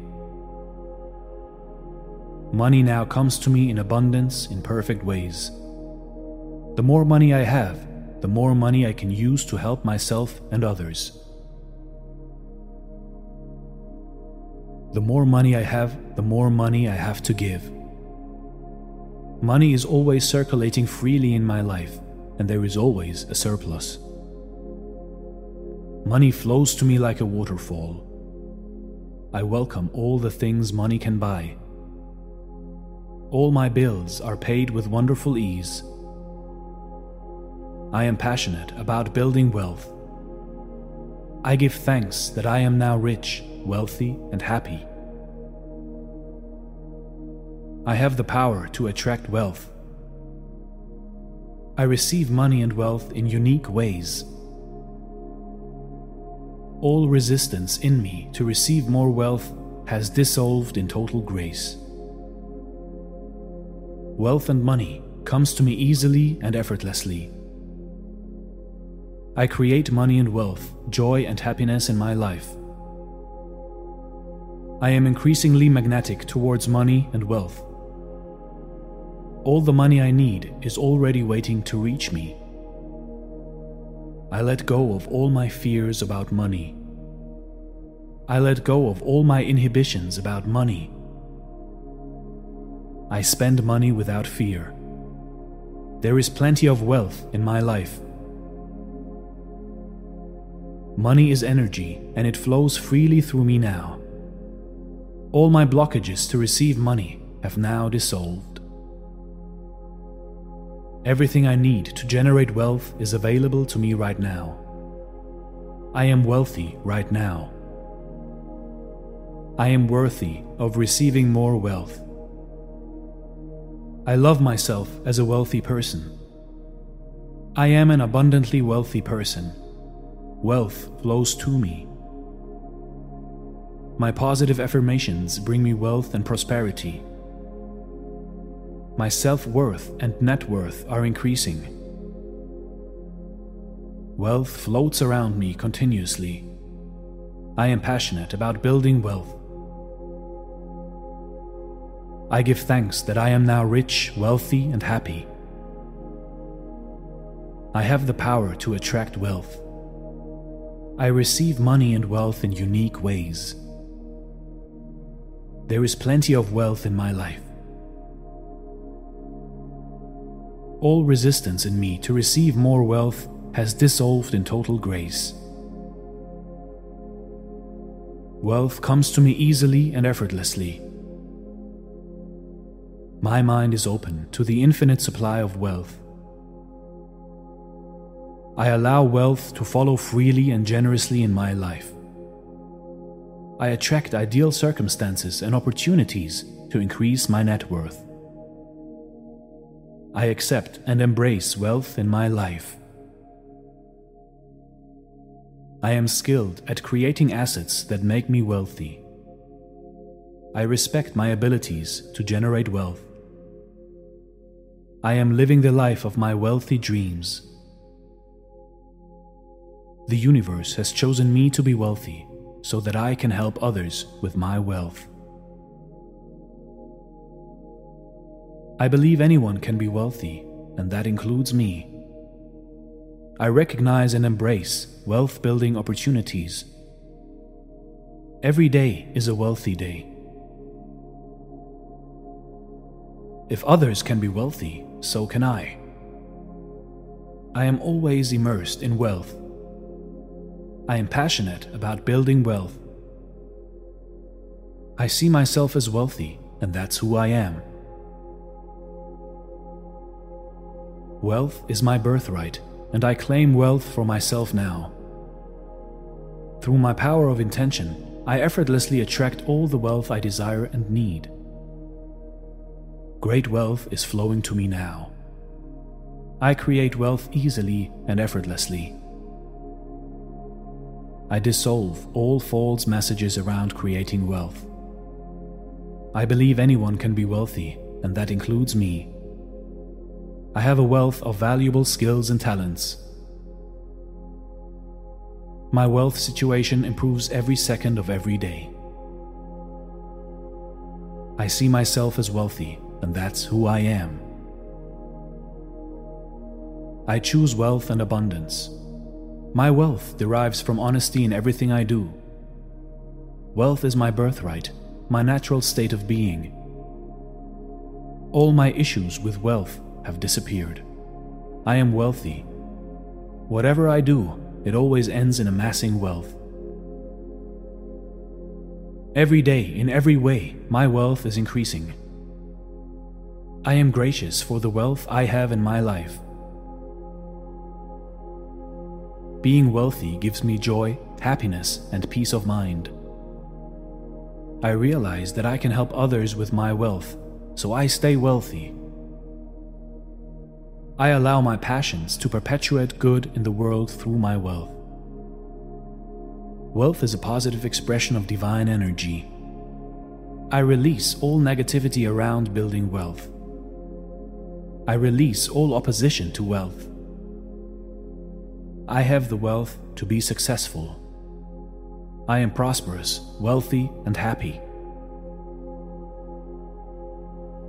Money now comes to me in abundance in perfect ways. The more money I have, the more money I can use to help myself and others. The more money I have, the more money I have to give. Money is always circulating freely in my life and there is always a surplus. Money flows to me like a waterfall. I welcome all the things money can buy. All my bills are paid with wonderful ease. I am passionate about building wealth. I give thanks that I am now rich, wealthy, and happy. I have the power to attract wealth I receive money and wealth in unique ways. All resistance in me to receive more wealth has dissolved in total grace. Wealth and money comes to me easily and effortlessly. I create money and wealth, joy and happiness in my life. I am increasingly magnetic towards money and wealth. All the money I need is already waiting to reach me. I let go of all my fears about money. I let go of all my inhibitions about money. I spend money without fear. There is plenty of wealth in my life. Money is energy and it flows freely through me now. All my blockages to receive money have now dissolved. Everything I need to generate wealth is available to me right now. I am wealthy right now. I am worthy of receiving more wealth. I love myself as a wealthy person. I am an abundantly wealthy person. Wealth flows to me. My positive affirmations bring me wealth and prosperity. My self worth and net worth are increasing. Wealth floats around me continuously. I am passionate about building wealth. I give thanks that I am now rich, wealthy, and happy. I have the power to attract wealth. I receive money and wealth in unique ways. There is plenty of wealth in my life. All resistance in me to receive more wealth has dissolved in total grace. Wealth comes to me easily and effortlessly. My mind is open to the infinite supply of wealth. I allow wealth to follow freely and generously in my life. I attract ideal circumstances and opportunities to increase my net worth. I accept and embrace wealth in my life. I am skilled at creating assets that make me wealthy. I respect my abilities to generate wealth. I am living the life of my wealthy dreams. The universe has chosen me to be wealthy so that I can help others with my wealth. I believe anyone can be wealthy, and that includes me. I recognize and embrace wealth building opportunities. Every day is a wealthy day. If others can be wealthy, so can I. I am always immersed in wealth. I am passionate about building wealth. I see myself as wealthy, and that's who I am. Wealth is my birthright, and I claim wealth for myself now. Through my power of intention, I effortlessly attract all the wealth I desire and need. Great wealth is flowing to me now. I create wealth easily and effortlessly. I dissolve all false messages around creating wealth. I believe anyone can be wealthy, and that includes me. I have a wealth of valuable skills and talents. My wealth situation improves every second of every day. I see myself as wealthy, and that's who I am. I choose wealth and abundance. My wealth derives from honesty in everything I do. Wealth is my birthright, my natural state of being. All my issues with wealth have disappeared. I am wealthy. Whatever I do, it always ends in amassing wealth. Every day, in every way, my wealth is increasing. I am gracious for the wealth I have in my life. Being wealthy gives me joy, happiness, and peace of mind. I realize that I can help others with my wealth, so I stay wealthy. I allow my passions to perpetuate good in the world through my wealth. Wealth is a positive expression of divine energy. I release all negativity around building wealth. I release all opposition to wealth. I have the wealth to be successful. I am prosperous, wealthy, and happy.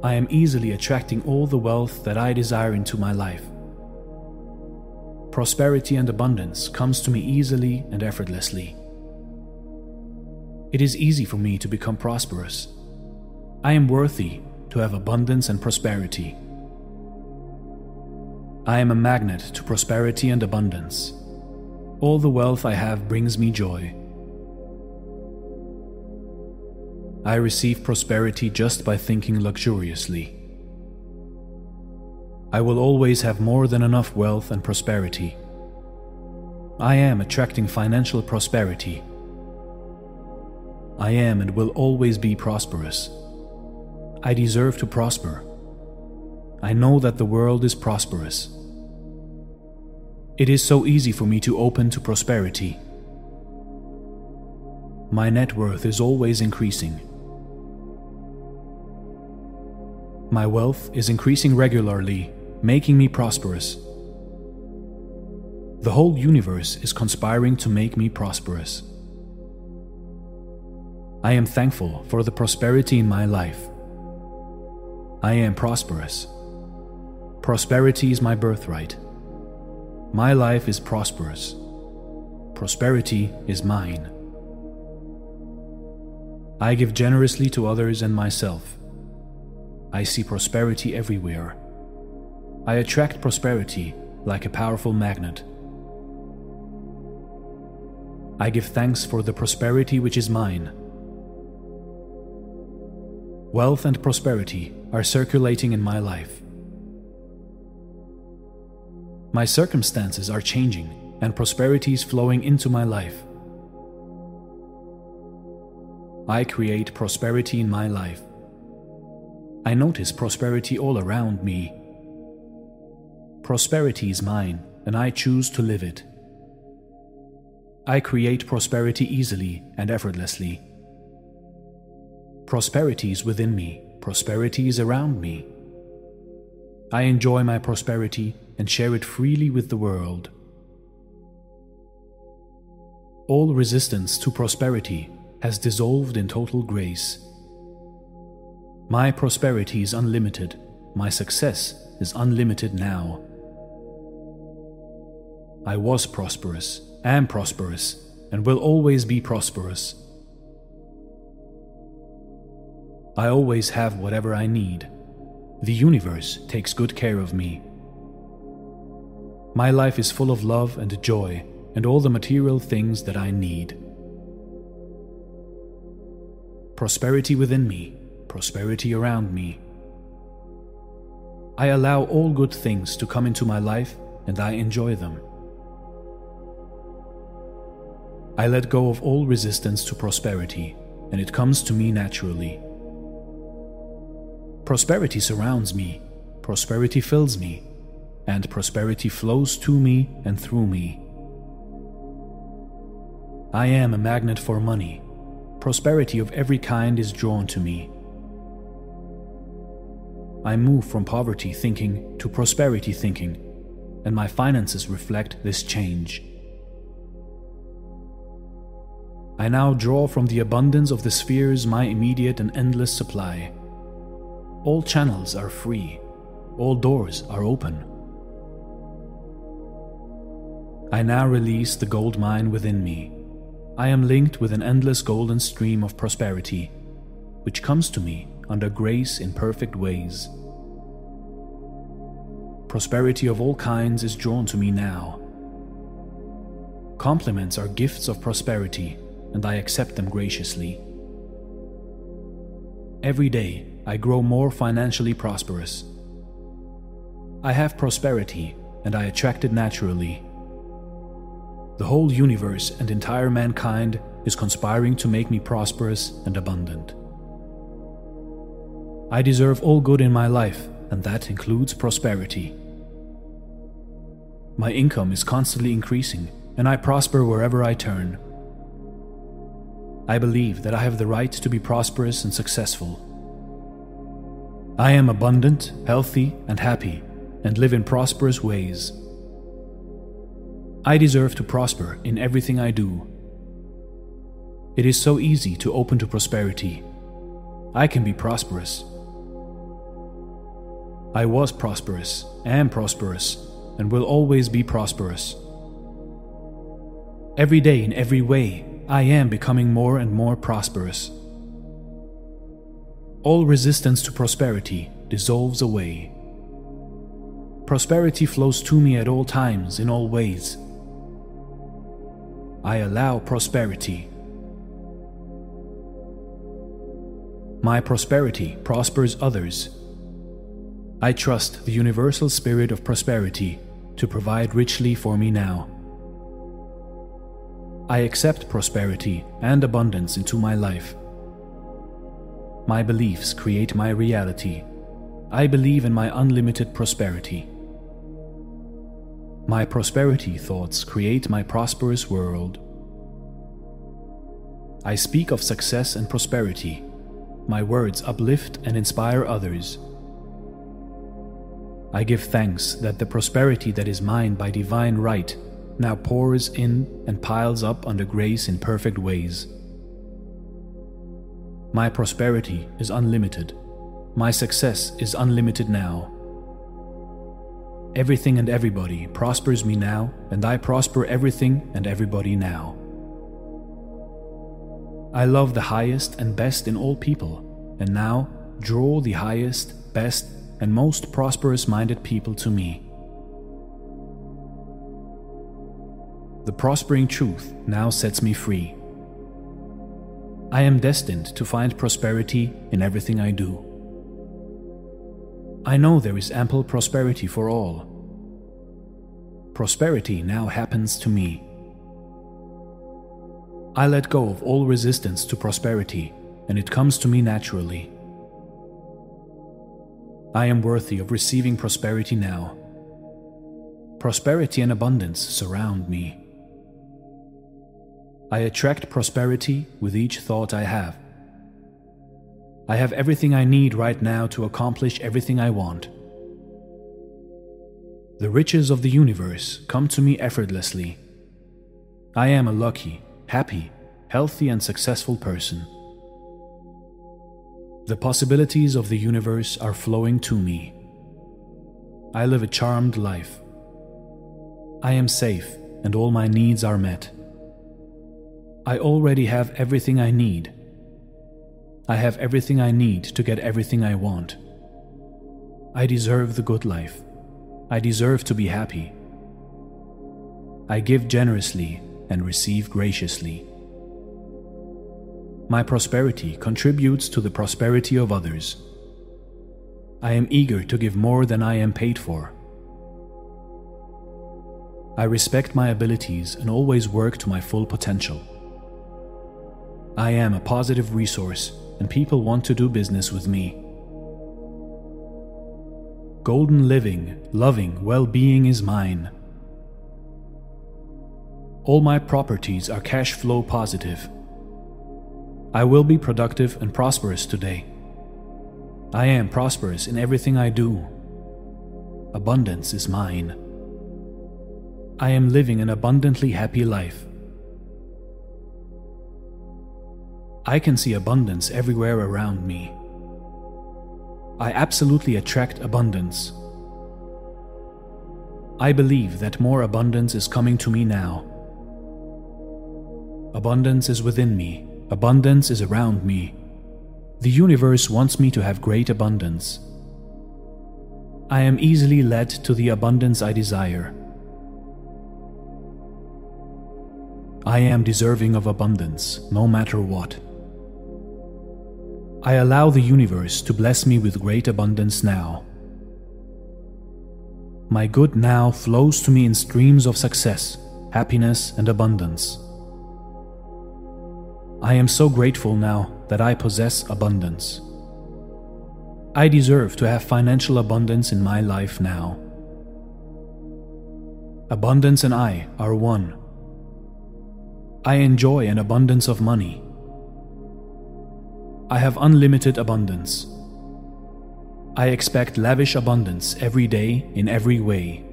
I am easily attracting all the wealth that I desire into my life. Prosperity and abundance comes to me easily and effortlessly. It is easy for me to become prosperous. I am worthy to have abundance and prosperity. I am a magnet to prosperity and abundance. All the wealth I have brings me joy. I receive prosperity just by thinking luxuriously. I will always have more than enough wealth and prosperity. I am attracting financial prosperity. I am and will always be prosperous. I deserve to prosper. I know that the world is prosperous. It is so easy for me to open to prosperity. My net worth is always increasing. My wealth is increasing regularly, making me prosperous. The whole universe is conspiring to make me prosperous. I am thankful for the prosperity in my life. I am prosperous. Prosperity is my birthright. My life is prosperous. Prosperity is mine. I give generously to others and myself. I see prosperity everywhere. I attract prosperity like a powerful magnet. I give thanks for the prosperity which is mine. Wealth and prosperity are circulating in my life. My circumstances are changing and prosperity is flowing into my life. I create prosperity in my life. I notice prosperity all around me. Prosperity is mine, and I choose to live it. I create prosperity easily and effortlessly. Prosperity is within me, prosperity is around me. I enjoy my prosperity and share it freely with the world. All resistance to prosperity has dissolved in total grace. My prosperity is unlimited, my success is unlimited now. I was prosperous, am prosperous, and will always be prosperous. I always have whatever I need. The universe takes good care of me. My life is full of love and joy and all the material things that I need. Prosperity within me, prosperity around me. I allow all good things to come into my life and I enjoy them. I let go of all resistance to prosperity, and it comes to me naturally. Prosperity surrounds me, prosperity fills me, and prosperity flows to me and through me. I am a magnet for money. Prosperity of every kind is drawn to me. I move from poverty thinking to prosperity thinking, and my finances reflect this change. I now draw from the abundance of the spheres my immediate and endless supply. All channels are free, all doors are open. I now release the gold mine within me. I am linked with an endless golden stream of prosperity, which comes to me under grace in perfect ways. Prosperity of all kinds is drawn to me now. Compliments are gifts of prosperity and I accept them graciously. Every day, I grow more financially prosperous. I have prosperity, and I attract it naturally. The whole universe and entire mankind is conspiring to make me prosperous and abundant. I deserve all good in my life, and that includes prosperity. My income is constantly increasing, and I prosper wherever I turn. I believe that I have the right to be prosperous and successful. I am abundant, healthy, and happy, and live in prosperous ways. I deserve to prosper in everything I do. It is so easy to open to prosperity. I can be prosperous. I was prosperous, am prosperous, and will always be prosperous. Every day, in every way, I am becoming more and more prosperous. All resistance to prosperity dissolves away. Prosperity flows to me at all times, in all ways. I allow prosperity. My prosperity prospers others. I trust the universal spirit of prosperity to provide richly for me now. I accept prosperity and abundance into my life. My beliefs create my reality. I believe in my unlimited prosperity. My prosperity thoughts create my prosperous world. I speak of success and prosperity. My words uplift and inspire others. I give thanks that the prosperity that is mine by divine right now pours in and piles up under grace in perfect ways. My prosperity is unlimited. My success is unlimited now. Everything and everybody prospers me now, and I prosper everything and everybody now. I love the highest and best in all people, and now draw the highest, best, and most prosperous minded people to me. The prospering truth now sets me free. I am destined to find prosperity in everything I do. I know there is ample prosperity for all. Prosperity now happens to me. I let go of all resistance to prosperity, and it comes to me naturally. I am worthy of receiving prosperity now. Prosperity and abundance surround me. I attract prosperity with each thought I have. I have everything I need right now to accomplish everything I want. The riches of the universe come to me effortlessly. I am a lucky, happy, healthy, and successful person. The possibilities of the universe are flowing to me. I live a charmed life. I am safe and all my needs are met. I already have everything I need. I have everything I need to get everything I want. I deserve the good life. I deserve to be happy. I give generously and receive graciously. My prosperity contributes to the prosperity of others. I am eager to give more than I am paid for. I respect my abilities and always work to my full potential. I am a positive resource and people want to do business with me. Golden living, loving well being is mine. All my properties are cash flow positive. I will be productive and prosperous today. I am prosperous in everything I do. Abundance is mine. I am living an abundantly happy life. I can see abundance everywhere around me. I absolutely attract abundance. I believe that more abundance is coming to me now. Abundance is within me Abundance is around me. The universe wants me to have great abundance. I am easily led to the abundance I desire. I am deserving of abundance, no matter what. I allow the universe to bless me with great abundance now. My good now flows to me in streams of success, happiness, and abundance. I am so grateful now that I possess abundance. I deserve to have financial abundance in my life now. Abundance and I are one. I enjoy an abundance of money. I have unlimited abundance. I expect lavish abundance every day in every way.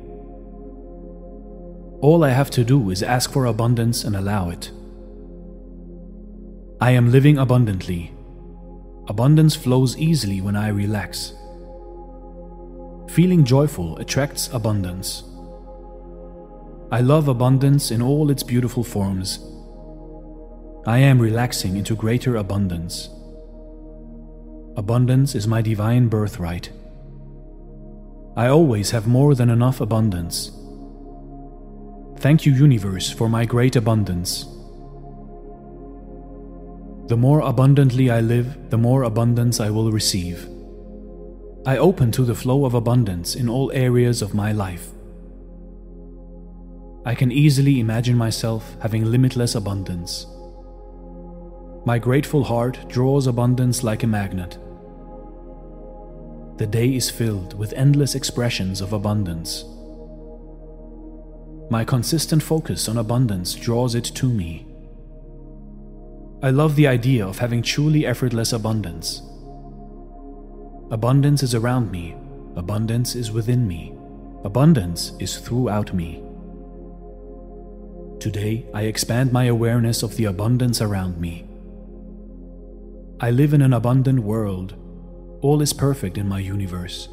All I have to do is ask for abundance and allow it. I am living abundantly. Abundance flows easily when I relax. Feeling joyful attracts abundance. I love abundance in all its beautiful forms. I am relaxing into greater abundance. Abundance is my divine birthright. I always have more than enough abundance. Thank you, Universe, for my great abundance. The more abundantly I live, the more abundance I will receive. I open to the flow of abundance in all areas of my life. I can easily imagine myself having limitless abundance. My grateful heart draws abundance like a magnet. The day is filled with endless expressions of abundance. My consistent focus on abundance draws it to me. I love the idea of having truly effortless abundance. Abundance is around me, abundance is within me, abundance is throughout me. Today, I expand my awareness of the abundance around me. I live in an abundant world. All is perfect in my universe.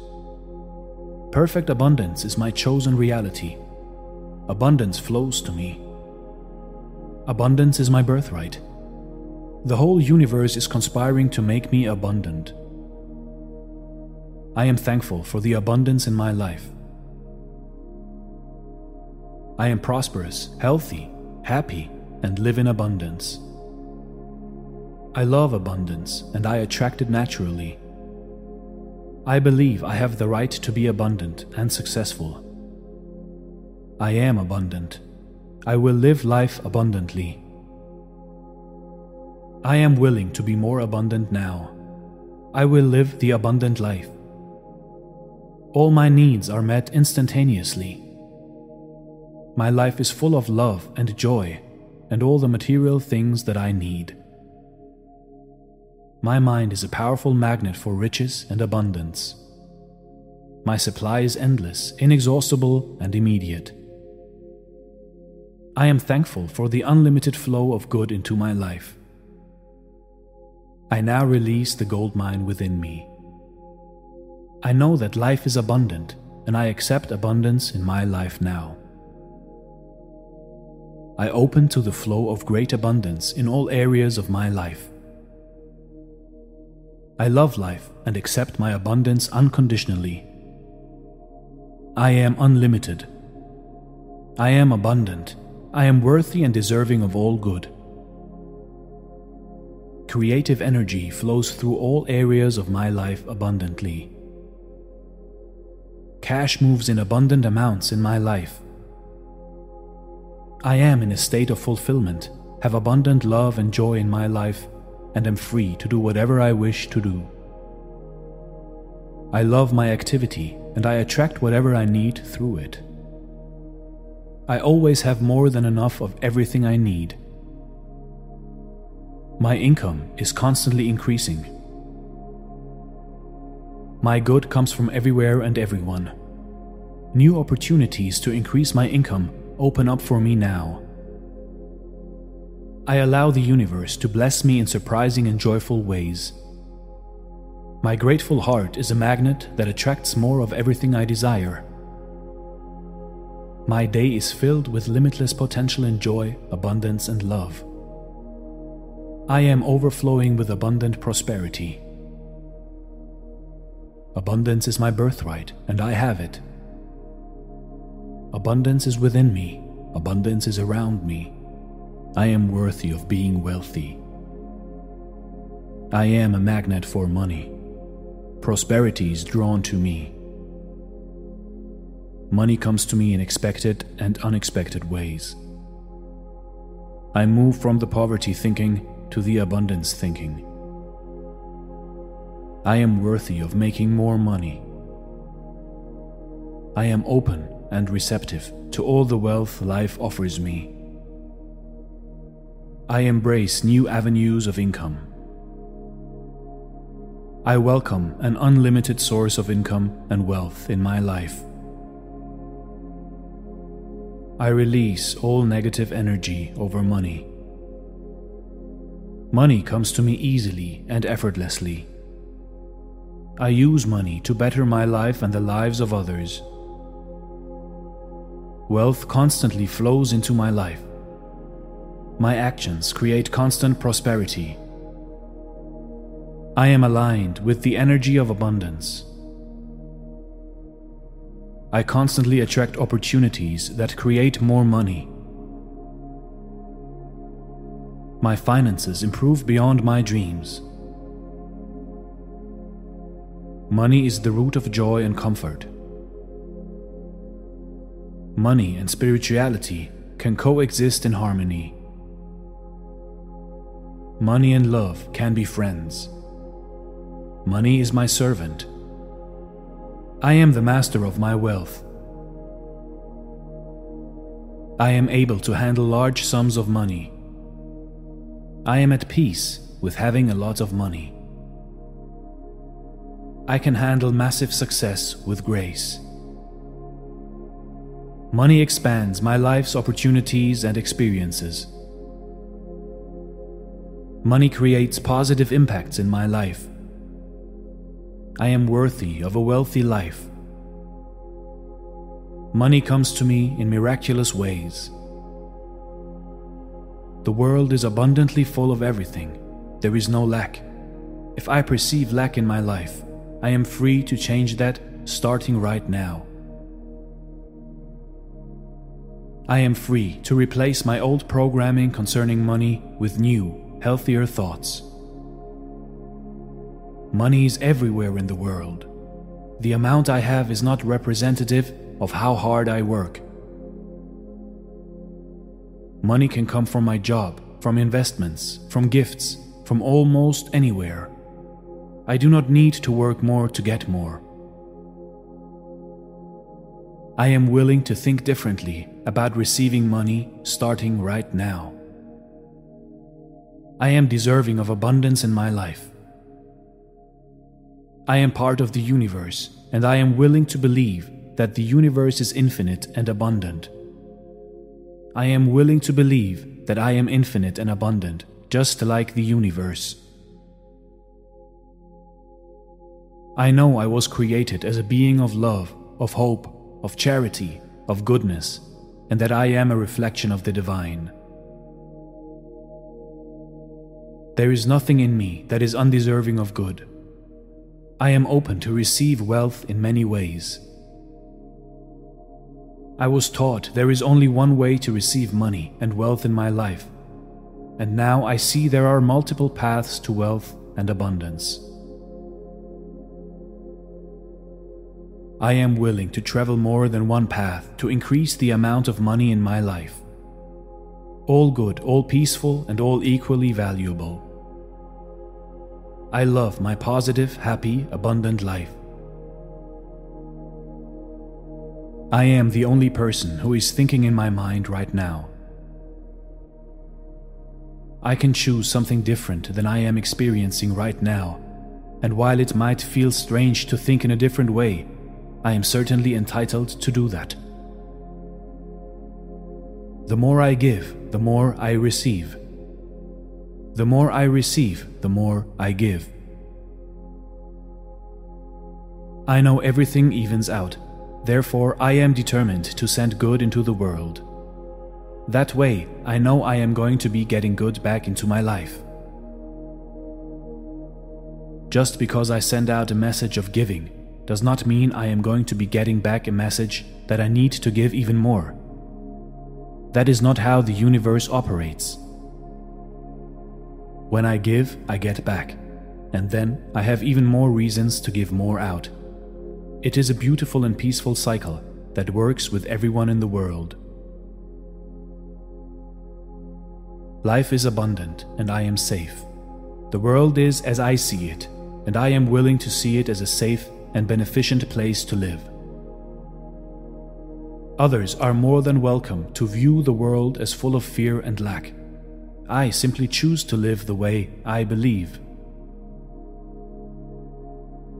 Perfect abundance is my chosen reality. Abundance flows to me. Abundance is my birthright. The whole universe is conspiring to make me abundant. I am thankful for the abundance in my life. I am prosperous, healthy, happy, and live in abundance. I love abundance and I attract it naturally. I believe I have the right to be abundant and successful. I am abundant. I will live life abundantly. I am willing to be more abundant now. I will live the abundant life. All my needs are met instantaneously. My life is full of love and joy and all the material things that I need. My mind is a powerful magnet for riches and abundance. My supply is endless, inexhaustible, and immediate. I am thankful for the unlimited flow of good into my life. I now release the gold mine within me. I know that life is abundant, and I accept abundance in my life now. I open to the flow of great abundance in all areas of my life. I love life and accept my abundance unconditionally. I am unlimited. I am abundant. I am worthy and deserving of all good. Creative energy flows through all areas of my life abundantly. Cash moves in abundant amounts in my life. I am in a state of fulfillment, have abundant love and joy in my life, and am free to do whatever I wish to do. I love my activity and I attract whatever I need through it. I always have more than enough of everything I need. My income is constantly increasing. My good comes from everywhere and everyone. New opportunities to increase my income open up for me now. I allow the universe to bless me in surprising and joyful ways. My grateful heart is a magnet that attracts more of everything I desire. My day is filled with limitless potential in joy, abundance, and love. I am overflowing with abundant prosperity. Abundance is my birthright, and I have it. Abundance is within me, abundance is around me. I am worthy of being wealthy. I am a magnet for money prosperity is drawn to me. Money comes to me in expected and unexpected ways. I move from the poverty thinking to the abundance thinking. I am worthy of making more money. I am open and receptive to all the wealth life offers me. I embrace new avenues of income. I welcome an unlimited source of income and wealth in my life. I release all negative energy over money. Money comes to me easily and effortlessly. I use money to better my life and the lives of others. Wealth constantly flows into my life. My actions create constant prosperity I am aligned with the energy of abundance. I constantly attract opportunities that create more money. My finances improve beyond my dreams. Money is the root of joy and comfort. Money and spirituality can coexist in harmony. Money and love can be friends. Money is my servant. I am the master of my wealth. I am able to handle large sums of money. I am at peace with having a lot of money. I can handle massive success with grace. Money expands my life's opportunities and experiences. Money creates positive impacts in my life. I am worthy of a wealthy life. Money comes to me in miraculous ways. The world is abundantly full of everything. There is no lack. If I perceive lack in my life, I am free to change that starting right now. I am free to replace my old programming concerning money with new, healthier thoughts. Money is everywhere in the world. The amount I have is not representative of how hard I work. Money can come from my job, from investments, from gifts, from almost anywhere. I do not need to work more to get more. I am willing to think differently about receiving money starting right now. I am deserving of abundance in my life. I am part of the universe, and I am willing to believe that the universe is infinite and abundant. I am willing to believe that I am infinite and abundant, just like the universe. I know I was created as a being of love, of hope, of charity, of goodness, and that I am a reflection of the divine. There is nothing in me that is undeserving of good. I am open to receive wealth in many ways. I was taught there is only one way to receive money and wealth in my life, and now I see there are multiple paths to wealth and abundance. I am willing to travel more than one path to increase the amount of money in my life all good, all peaceful, and all equally valuable. I love my positive, happy, abundant life. I am the only person who is thinking in my mind right now. I can choose something different than I am experiencing right now, and while it might feel strange to think in a different way, I am certainly entitled to do that. The more I give, the more I receive. The more I receive, the more I give. I know everything evens out, therefore, I am determined to send good into the world. That way, I know I am going to be getting good back into my life. Just because I send out a message of giving does not mean I am going to be getting back a message that I need to give even more. That is not how the universe operates. When I give, I get back, and then I have even more reasons to give more out. It is a beautiful and peaceful cycle that works with everyone in the world. Life is abundant, and I am safe. The world is as I see it, and I am willing to see it as a safe and beneficent place to live. Others are more than welcome to view the world as full of fear and lack. I simply choose to live the way I believe.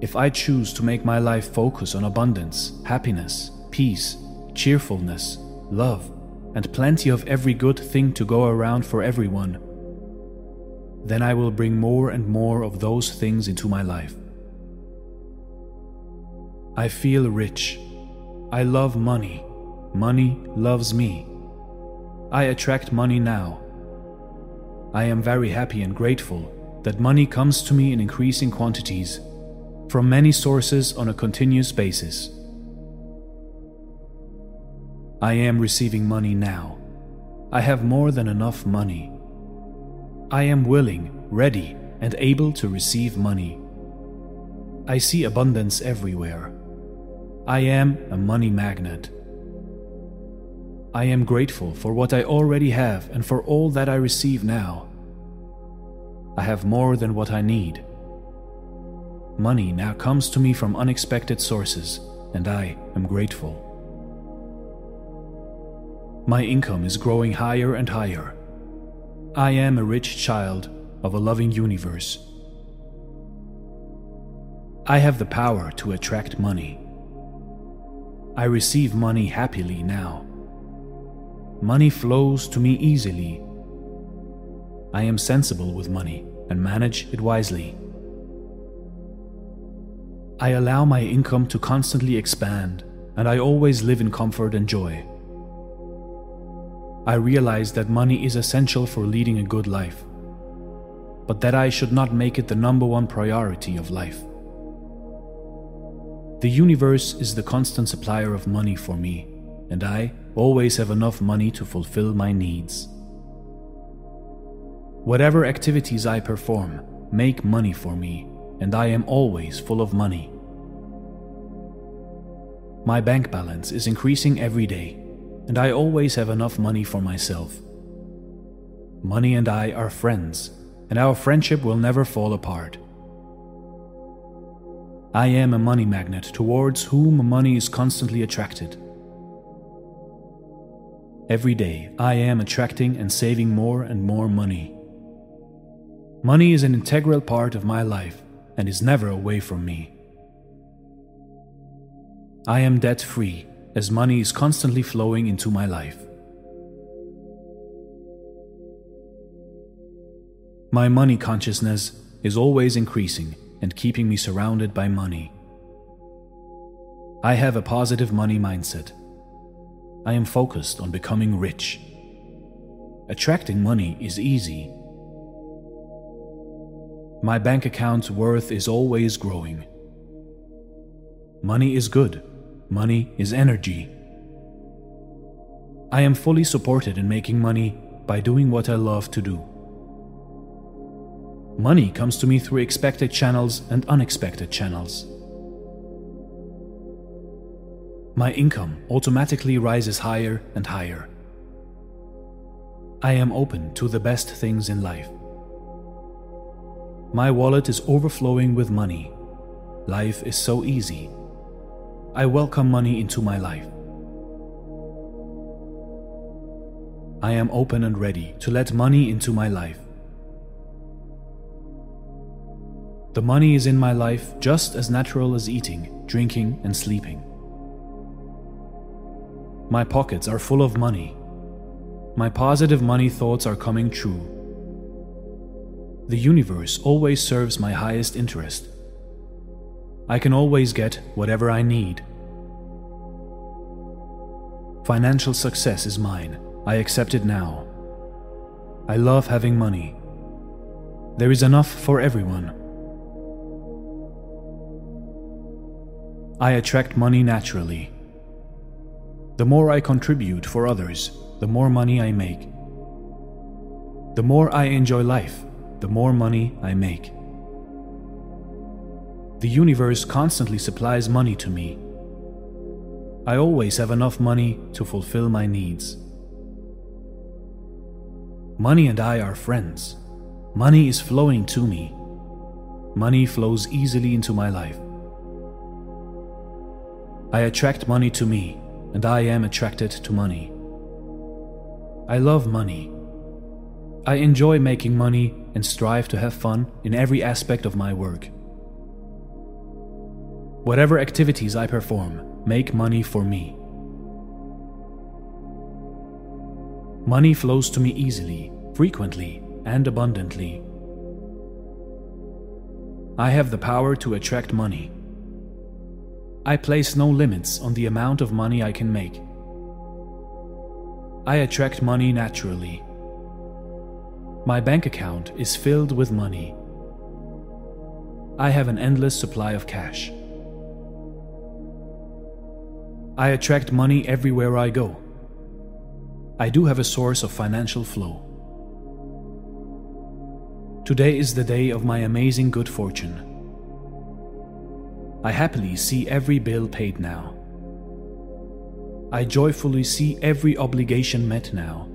If I choose to make my life focus on abundance, happiness, peace, cheerfulness, love, and plenty of every good thing to go around for everyone, then I will bring more and more of those things into my life. I feel rich. I love money. Money loves me. I attract money now. I am very happy and grateful that money comes to me in increasing quantities from many sources on a continuous basis. I am receiving money now. I have more than enough money. I am willing, ready, and able to receive money. I see abundance everywhere. I am a money magnet. I am grateful for what I already have and for all that I receive now. I have more than what I need. Money now comes to me from unexpected sources, and I am grateful. My income is growing higher and higher. I am a rich child of a loving universe. I have the power to attract money. I receive money happily now. Money flows to me easily. I am sensible with money and manage it wisely. I allow my income to constantly expand, and I always live in comfort and joy. I realize that money is essential for leading a good life, but that I should not make it the number one priority of life. The universe is the constant supplier of money for me, and I always have enough money to fulfill my needs. Whatever activities I perform make money for me, and I am always full of money. My bank balance is increasing every day, and I always have enough money for myself. Money and I are friends, and our friendship will never fall apart. I am a money magnet towards whom money is constantly attracted, Every day, I am attracting and saving more and more money. Money is an integral part of my life and is never away from me. I am debt free as money is constantly flowing into my life. My money consciousness is always increasing and keeping me surrounded by money. I have a positive money mindset. I am focused on becoming rich. Attracting money is easy. My bank account's worth is always growing. Money is good. Money is energy. I am fully supported in making money by doing what I love to do. Money comes to me through expected channels and unexpected channels. My income automatically rises higher and higher. I am open to the best things in life. My wallet is overflowing with money. Life is so easy. I welcome money into my life. I am open and ready to let money into my life. The money is in my life just as natural as eating, drinking, and sleeping. My pockets are full of money. My positive money thoughts are coming true. The universe always serves my highest interest. I can always get whatever I need. Financial success is mine. I accept it now. I love having money. There is enough for everyone. I attract money naturally. The more I contribute for others, the more money I make. The more I enjoy life, the more money I make. The universe constantly supplies money to me. I always have enough money to fulfill my needs. Money and I are friends. Money is flowing to me. Money flows easily into my life. I attract money to me, and I am attracted to money. I love money. I enjoy making money and strive to have fun in every aspect of my work. Whatever activities I perform make money for me. Money flows to me easily, frequently, and abundantly. I have the power to attract money. I place no limits on the amount of money I can make. I attract money naturally. My bank account is filled with money. I have an endless supply of cash. I attract money everywhere I go. I do have a source of financial flow. Today is the day of my amazing good fortune. I happily see every bill paid now. I joyfully see every obligation met now.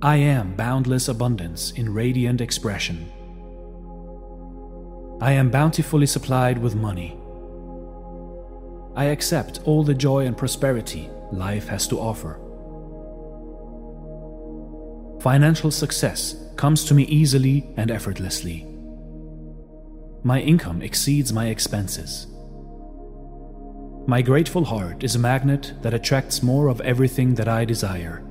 I am boundless abundance in radiant expression. I am bountifully supplied with money. I accept all the joy and prosperity life has to offer. Financial success comes to me easily and effortlessly. My income exceeds my expenses. My grateful heart is a magnet that attracts more of everything that I desire.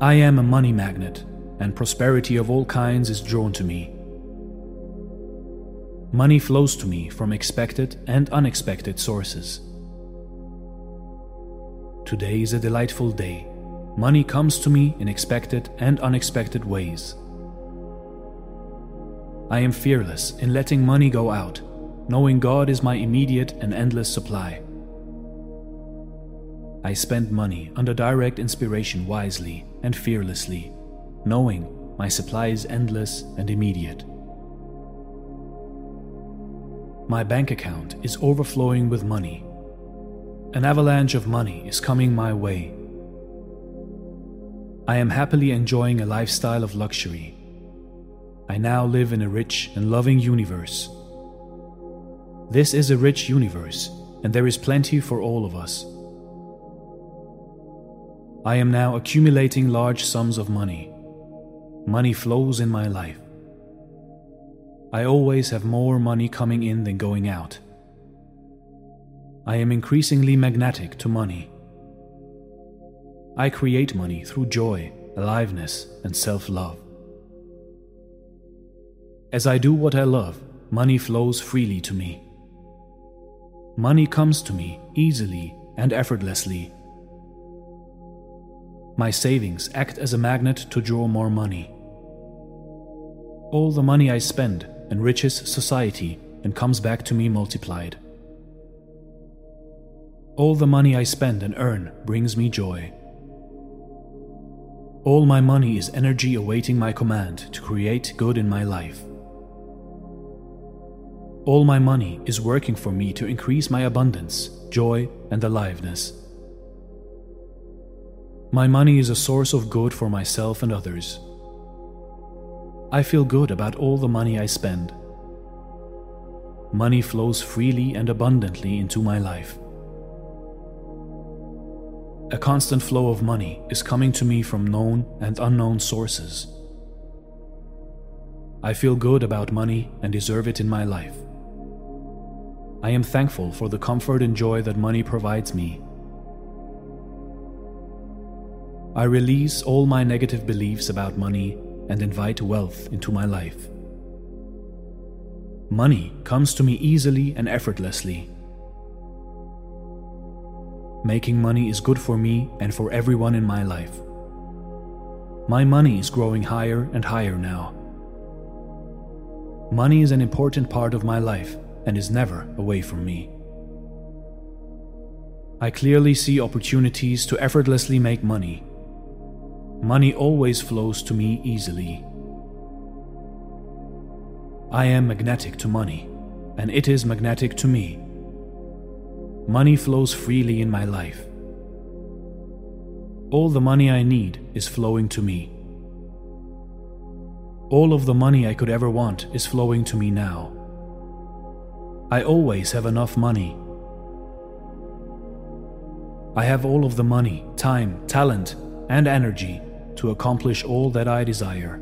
I am a money magnet, and prosperity of all kinds is drawn to me. Money flows to me from expected and unexpected sources. Today is a delightful day. Money comes to me in expected and unexpected ways. I am fearless in letting money go out, knowing God is my immediate and endless supply. I spend money under direct inspiration wisely and fearlessly, knowing my supply is endless and immediate. My bank account is overflowing with money. An avalanche of money is coming my way. I am happily enjoying a lifestyle of luxury. I now live in a rich and loving universe. This is a rich universe, and there is plenty for all of us. I am now accumulating large sums of money. Money flows in my life. I always have more money coming in than going out. I am increasingly magnetic to money. I create money through joy, aliveness, and self love. As I do what I love, money flows freely to me. Money comes to me easily and effortlessly. My savings act as a magnet to draw more money. All the money I spend enriches society and comes back to me multiplied. All the money I spend and earn brings me joy. All my money is energy awaiting my command to create good in my life. All my money is working for me to increase my abundance, joy, and aliveness. My money is a source of good for myself and others. I feel good about all the money I spend. Money flows freely and abundantly into my life. A constant flow of money is coming to me from known and unknown sources. I feel good about money and deserve it in my life. I am thankful for the comfort and joy that money provides me. I release all my negative beliefs about money and invite wealth into my life. Money comes to me easily and effortlessly. Making money is good for me and for everyone in my life. My money is growing higher and higher now. Money is an important part of my life and is never away from me. I clearly see opportunities to effortlessly make money Money always flows to me easily. I am magnetic to money, and it is magnetic to me. Money flows freely in my life. All the money I need is flowing to me. All of the money I could ever want is flowing to me now. I always have enough money. I have all of the money, time, talent, and energy to accomplish all that I desire.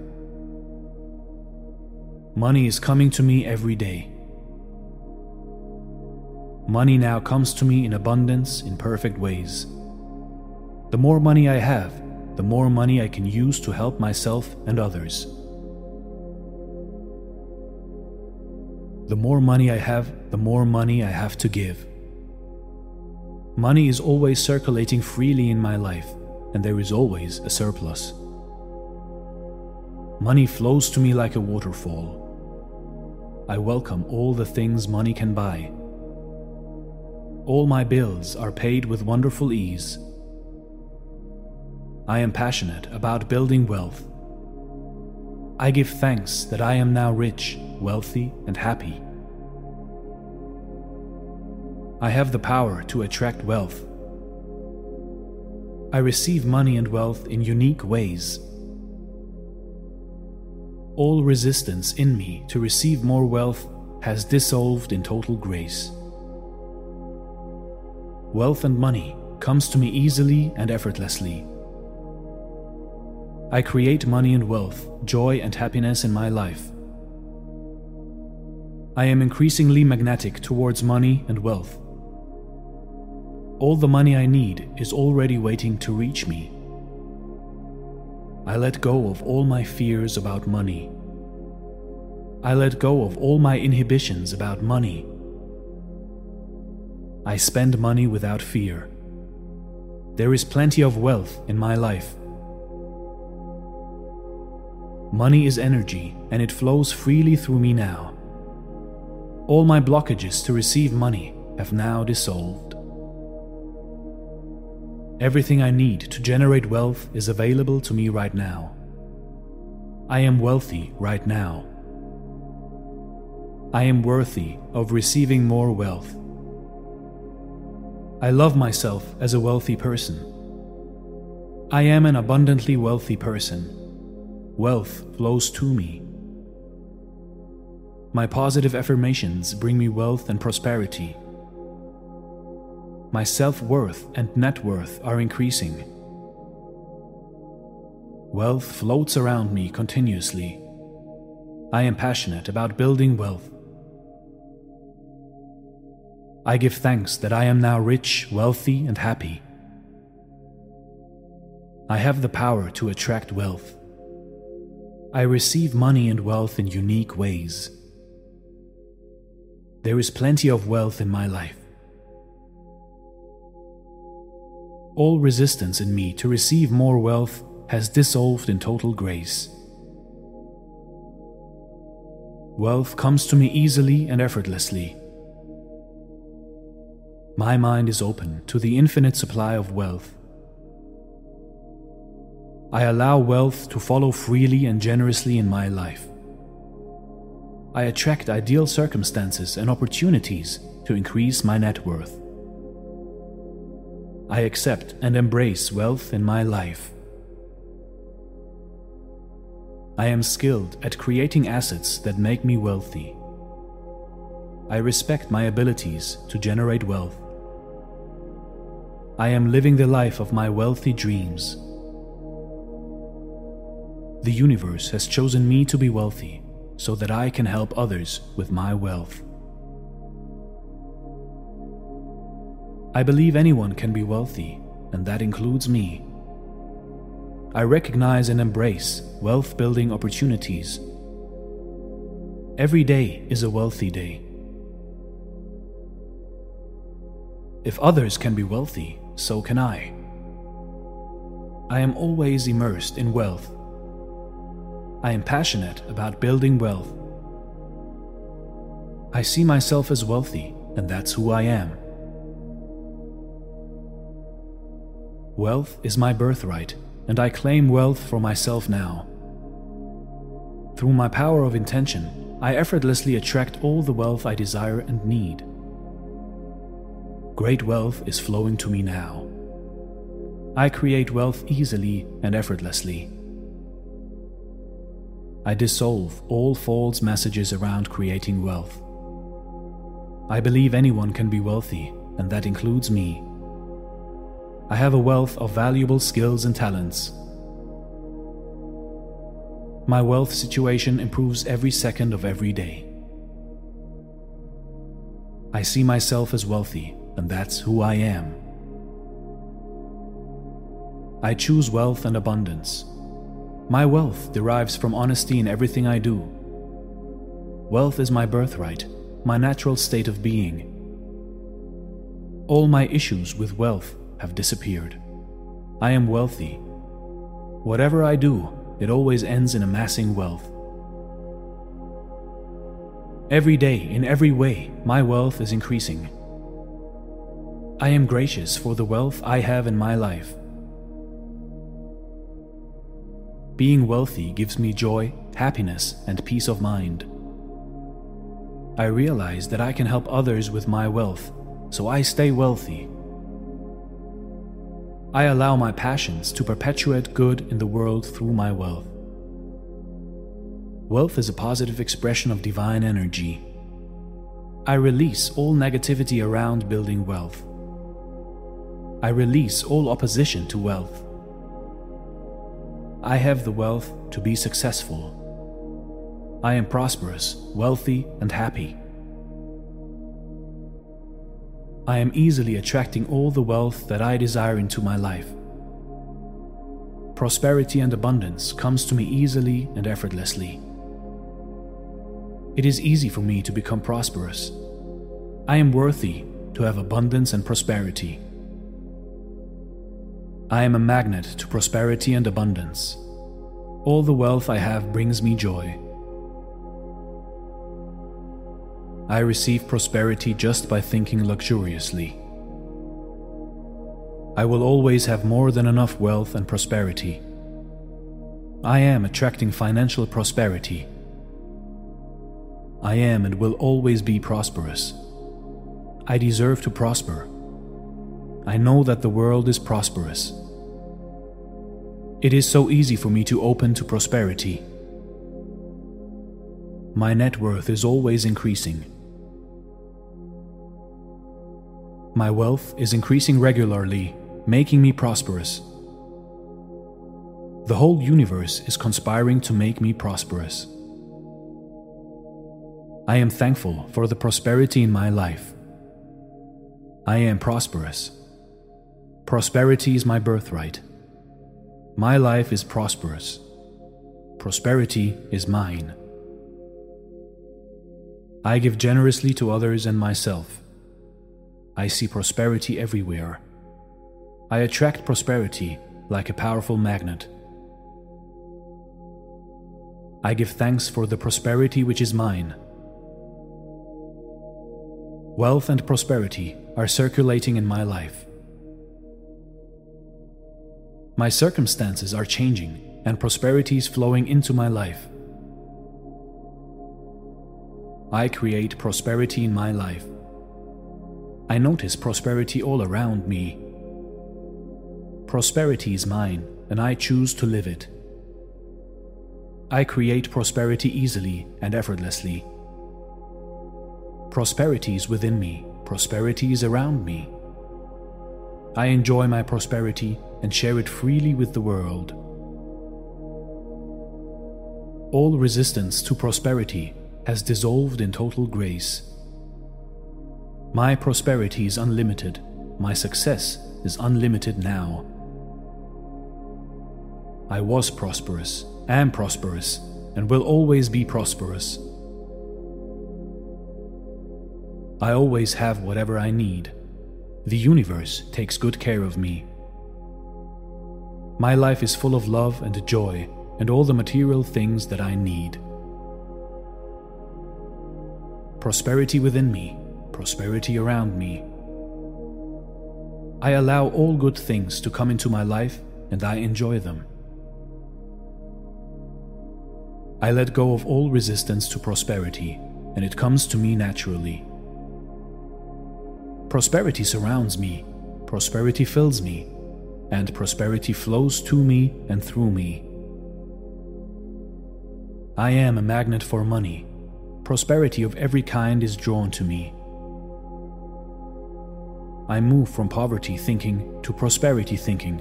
Money is coming to me every day. Money now comes to me in abundance in perfect ways. The more money I have, the more money I can use to help myself and others. The more money I have, the more money I have to give. Money is always circulating freely in my life and there is always a surplus. Money flows to me like a waterfall. I welcome all the things money can buy. All my bills are paid with wonderful ease. I am passionate about building wealth. I give thanks that I am now rich, wealthy, and happy. I have the power to attract wealth I receive money and wealth in unique ways. All resistance in me to receive more wealth has dissolved in total grace. Wealth and money comes to me easily and effortlessly. I create money and wealth, joy and happiness in my life. I am increasingly magnetic towards money and wealth. All the money I need is already waiting to reach me. I let go of all my fears about money. I let go of all my inhibitions about money. I spend money without fear. There is plenty of wealth in my life. Money is energy and it flows freely through me now. All my blockages to receive money have now dissolved. Everything I need to generate wealth is available to me right now. I am wealthy right now. I am worthy of receiving more wealth. I love myself as a wealthy person. I am an abundantly wealthy person. Wealth flows to me. My positive affirmations bring me wealth and prosperity. My self worth and net worth are increasing. Wealth floats around me continuously. I am passionate about building wealth. I give thanks that I am now rich, wealthy, and happy. I have the power to attract wealth. I receive money and wealth in unique ways. There is plenty of wealth in my life. All resistance in me to receive more wealth has dissolved in total grace. Wealth comes to me easily and effortlessly. My mind is open to the infinite supply of wealth. I allow wealth to follow freely and generously in my life. I attract ideal circumstances and opportunities to increase my net worth. I accept and embrace wealth in my life. I am skilled at creating assets that make me wealthy. I respect my abilities to generate wealth. I am living the life of my wealthy dreams. The universe has chosen me to be wealthy so that I can help others with my wealth. I believe anyone can be wealthy, and that includes me. I recognize and embrace wealth building opportunities. Every day is a wealthy day. If others can be wealthy, so can I. I am always immersed in wealth. I am passionate about building wealth. I see myself as wealthy, and that's who I am. Wealth is my birthright, and I claim wealth for myself now. Through my power of intention, I effortlessly attract all the wealth I desire and need. Great wealth is flowing to me now. I create wealth easily and effortlessly. I dissolve all false messages around creating wealth. I believe anyone can be wealthy, and that includes me. I have a wealth of valuable skills and talents. My wealth situation improves every second of every day. I see myself as wealthy and that's who I am. I choose wealth and abundance. My wealth derives from honesty in everything I do. Wealth is my birthright, my natural state of being. All my issues with wealth have disappeared. I am wealthy. Whatever I do, it always ends in amassing wealth. Every day, in every way, my wealth is increasing. I am gracious for the wealth I have in my life. Being wealthy gives me joy, happiness, and peace of mind. I realize that I can help others with my wealth, so I stay wealthy. I allow my passions to perpetuate good in the world through my wealth. Wealth is a positive expression of divine energy. I release all negativity around building wealth. I release all opposition to wealth. I have the wealth to be successful. I am prosperous, wealthy, and happy. I am easily attracting all the wealth that I desire into my life. Prosperity and abundance comes to me easily and effortlessly. It is easy for me to become prosperous. I am worthy to have abundance and prosperity. I am a magnet to prosperity and abundance. All the wealth I have brings me joy. I receive prosperity just by thinking luxuriously. I will always have more than enough wealth and prosperity. I am attracting financial prosperity. I am and will always be prosperous. I deserve to prosper. I know that the world is prosperous. It is so easy for me to open to prosperity. My net worth is always increasing. My wealth is increasing regularly, making me prosperous. The whole universe is conspiring to make me prosperous. I am thankful for the prosperity in my life. I am prosperous. Prosperity is my birthright. My life is prosperous. Prosperity is mine. I give generously to others and myself. I see prosperity everywhere. I attract prosperity like a powerful magnet. I give thanks for the prosperity which is mine. Wealth and prosperity are circulating in my life. My circumstances are changing and prosperity is flowing into my life. I create prosperity in my life. I notice prosperity all around me. Prosperity is mine, and I choose to live it. I create prosperity easily and effortlessly. Prosperity is within me, prosperity is around me. I enjoy my prosperity and share it freely with the world. All resistance to prosperity has dissolved in total grace. My prosperity is unlimited, my success is unlimited now. I was prosperous, am prosperous, and will always be prosperous. I always have whatever I need. The universe takes good care of me. My life is full of love and joy and all the material things that I need. Prosperity within me, prosperity around me. I allow all good things to come into my life and I enjoy them. I let go of all resistance to prosperity, and it comes to me naturally. Prosperity surrounds me, prosperity fills me, and prosperity flows to me and through me. I am a magnet for money. Prosperity of every kind is drawn to me. I move from poverty thinking to prosperity thinking,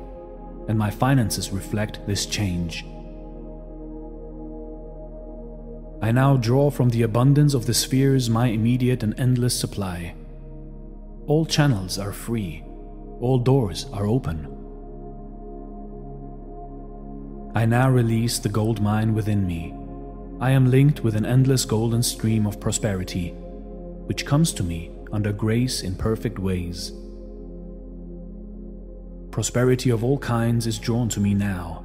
and my finances reflect this change. I now draw from the abundance of the spheres my immediate and endless supply. All channels are free, all doors are open. I now release the gold mine within me. I am linked with an endless golden stream of prosperity, which comes to me under grace in perfect ways. Prosperity of all kinds is drawn to me now.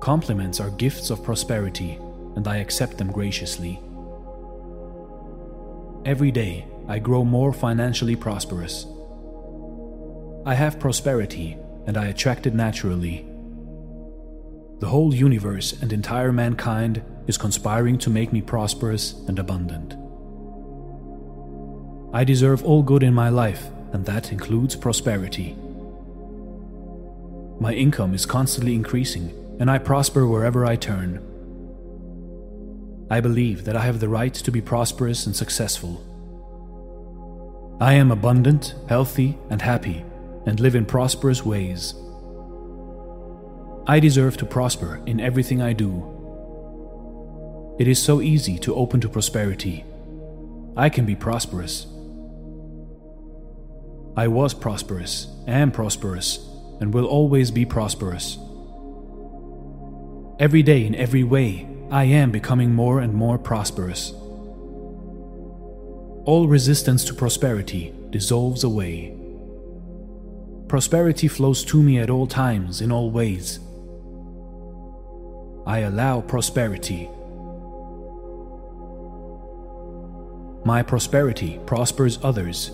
Compliments are gifts of prosperity and I accept them graciously. Every day, I grow more financially prosperous. I have prosperity, and I attract it naturally. The whole universe and entire mankind is conspiring to make me prosperous and abundant. I deserve all good in my life, and that includes prosperity. My income is constantly increasing, and I prosper wherever I turn. I believe that I have the right to be prosperous and successful. I am abundant, healthy, and happy, and live in prosperous ways. I deserve to prosper in everything I do. It is so easy to open to prosperity. I can be prosperous. I was prosperous, am prosperous, and will always be prosperous. Every day, in every way, I am becoming more and more prosperous. All resistance to prosperity dissolves away. Prosperity flows to me at all times, in all ways. I allow prosperity. My prosperity prospers others.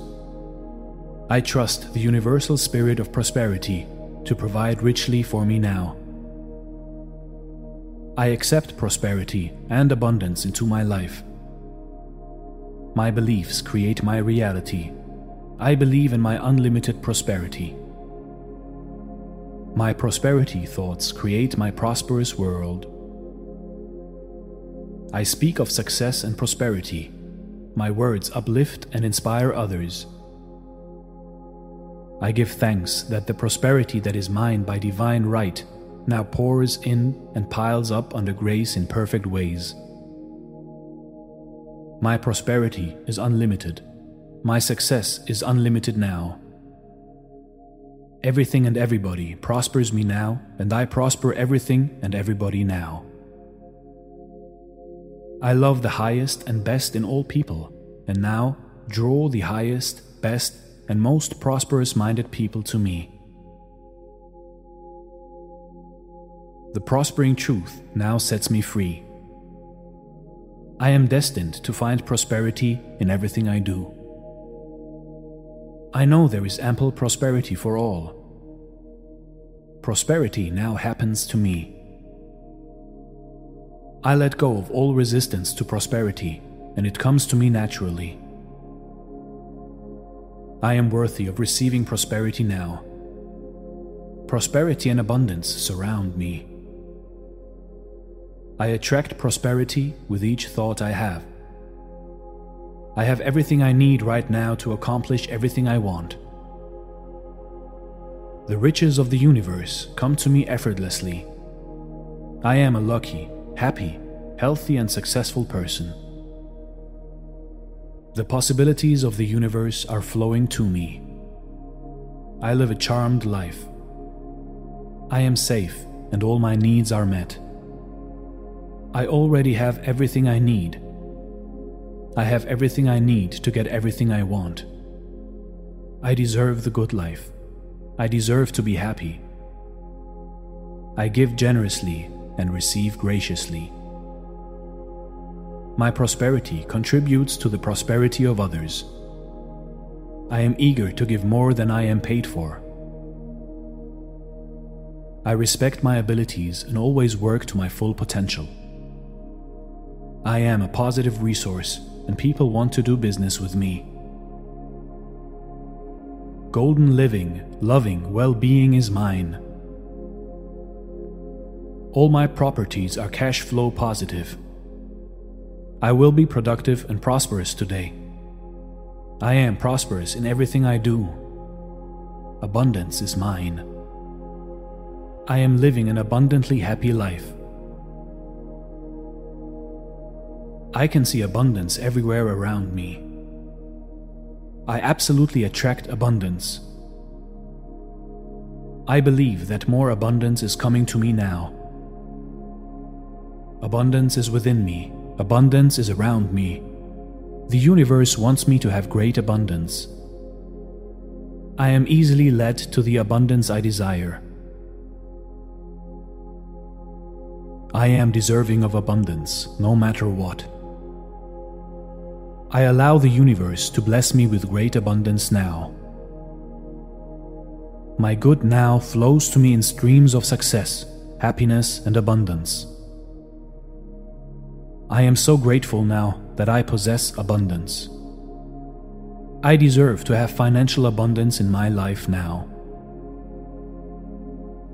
I trust the universal spirit of prosperity to provide richly for me now. I accept prosperity and abundance into my life. My beliefs create my reality. I believe in my unlimited prosperity. My prosperity thoughts create my prosperous world. I speak of success and prosperity. My words uplift and inspire others. I give thanks that the prosperity that is mine by divine right now pours in and piles up under grace in perfect ways. My prosperity is unlimited. My success is unlimited now. Everything and everybody prospers me now, and I prosper everything and everybody now. I love the highest and best in all people, and now draw the highest, best, and most prosperous minded people to me. The prospering truth now sets me free. I am destined to find prosperity in everything I do. I know there is ample prosperity for all. Prosperity now happens to me. I let go of all resistance to prosperity, and it comes to me naturally. I am worthy of receiving prosperity now. Prosperity and abundance surround me. I attract prosperity with each thought I have. I have everything I need right now to accomplish everything I want. The riches of the universe come to me effortlessly. I am a lucky, happy, healthy, and successful person. The possibilities of the universe are flowing to me. I live a charmed life. I am safe, and all my needs are met. I already have everything I need. I have everything I need to get everything I want. I deserve the good life. I deserve to be happy. I give generously and receive graciously. My prosperity contributes to the prosperity of others. I am eager to give more than I am paid for. I respect my abilities and always work to my full potential. I am a positive resource and people want to do business with me. Golden living, loving well being is mine. All my properties are cash flow positive. I will be productive and prosperous today. I am prosperous in everything I do. Abundance is mine. I am living an abundantly happy life. I can see abundance everywhere around me. I absolutely attract abundance. I believe that more abundance is coming to me now. Abundance is within me, abundance is around me. The universe wants me to have great abundance. I am easily led to the abundance I desire. I am deserving of abundance, no matter what. I allow the universe to bless me with great abundance now. My good now flows to me in streams of success, happiness, and abundance. I am so grateful now that I possess abundance. I deserve to have financial abundance in my life now.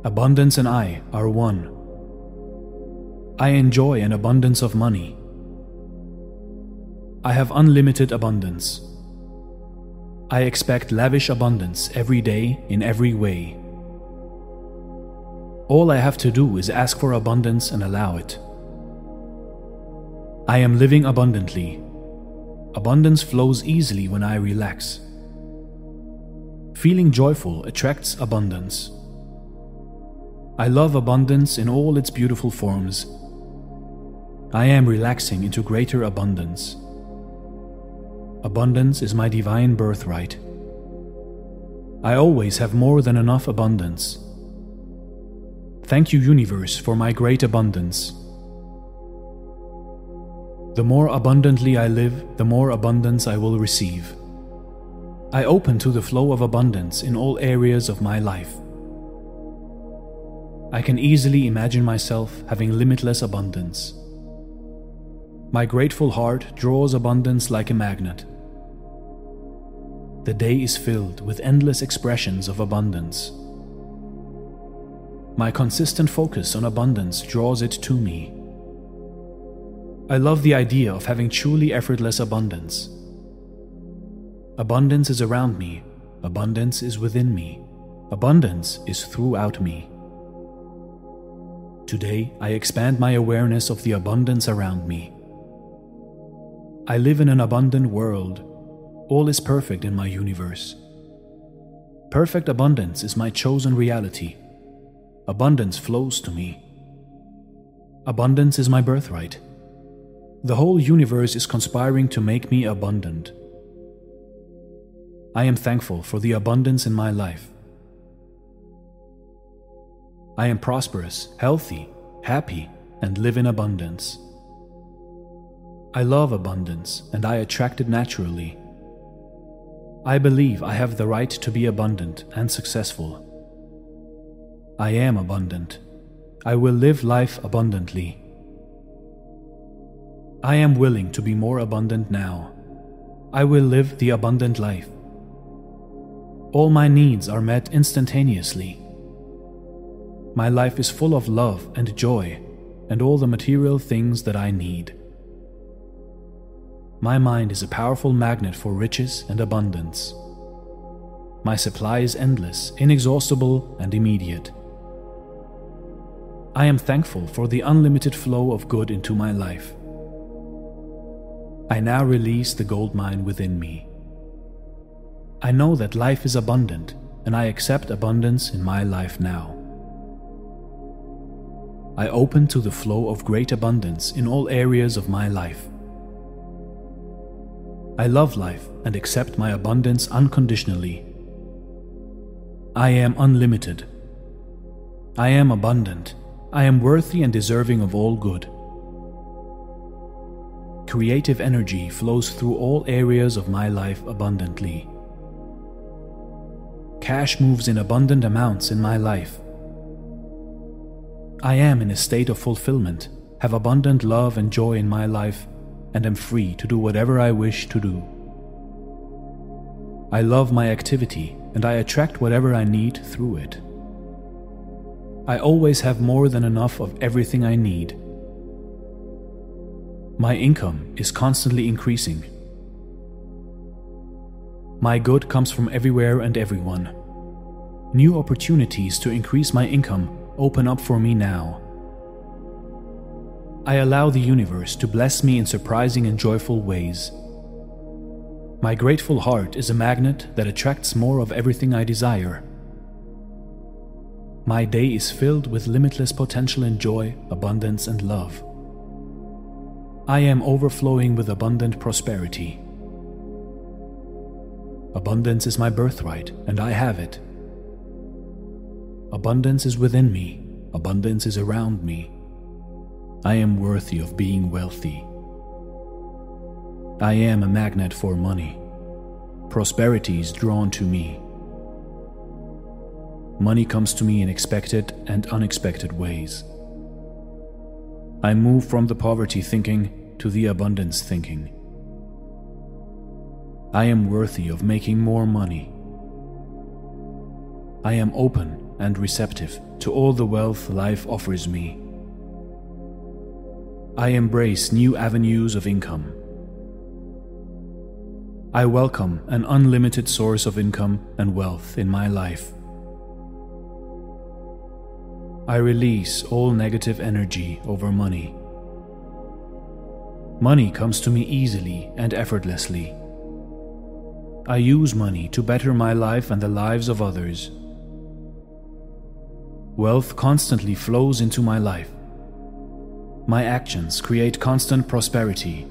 Abundance and I are one. I enjoy an abundance of money. I have unlimited abundance. I expect lavish abundance every day in every way. All I have to do is ask for abundance and allow it. I am living abundantly. Abundance flows easily when I relax. Feeling joyful attracts abundance. I love abundance in all its beautiful forms. I am relaxing into greater abundance. Abundance is my divine birthright. I always have more than enough abundance. Thank you, universe, for my great abundance. The more abundantly I live, the more abundance I will receive. I open to the flow of abundance in all areas of my life. I can easily imagine myself having limitless abundance. My grateful heart draws abundance like a magnet. The day is filled with endless expressions of abundance. My consistent focus on abundance draws it to me. I love the idea of having truly effortless abundance. Abundance is around me, abundance is within me, abundance is throughout me. Today, I expand my awareness of the abundance around me. I live in an abundant world. All is perfect in my universe. Perfect abundance is my chosen reality. Abundance flows to me. Abundance is my birthright. The whole universe is conspiring to make me abundant. I am thankful for the abundance in my life. I am prosperous, healthy, happy, and live in abundance. I love abundance and I attract it naturally. I believe I have the right to be abundant and successful. I am abundant. I will live life abundantly. I am willing to be more abundant now. I will live the abundant life. All my needs are met instantaneously. My life is full of love and joy and all the material things that I need. My mind is a powerful magnet for riches and abundance. My supply is endless, inexhaustible, and immediate. I am thankful for the unlimited flow of good into my life. I now release the gold mine within me. I know that life is abundant, and I accept abundance in my life now. I open to the flow of great abundance in all areas of my life. I love life and accept my abundance unconditionally. I am unlimited. I am abundant. I am worthy and deserving of all good. Creative energy flows through all areas of my life abundantly. Cash moves in abundant amounts in my life. I am in a state of fulfillment, have abundant love and joy in my life, and am free to do whatever I wish to do. I love my activity and I attract whatever I need through it. I always have more than enough of everything I need. My income is constantly increasing. My good comes from everywhere and everyone. New opportunities to increase my income open up for me now. I allow the universe to bless me in surprising and joyful ways. My grateful heart is a magnet that attracts more of everything I desire. My day is filled with limitless potential and joy, abundance, and love. I am overflowing with abundant prosperity. Abundance is my birthright, and I have it. Abundance is within me, abundance is around me. I am worthy of being wealthy. I am a magnet for money. Prosperity is drawn to me. Money comes to me in expected and unexpected ways. I move from the poverty thinking to the abundance thinking. I am worthy of making more money. I am open and receptive to all the wealth life offers me. I embrace new avenues of income. I welcome an unlimited source of income and wealth in my life. I release all negative energy over money. Money comes to me easily and effortlessly. I use money to better my life and the lives of others. Wealth constantly flows into my life. My actions create constant prosperity.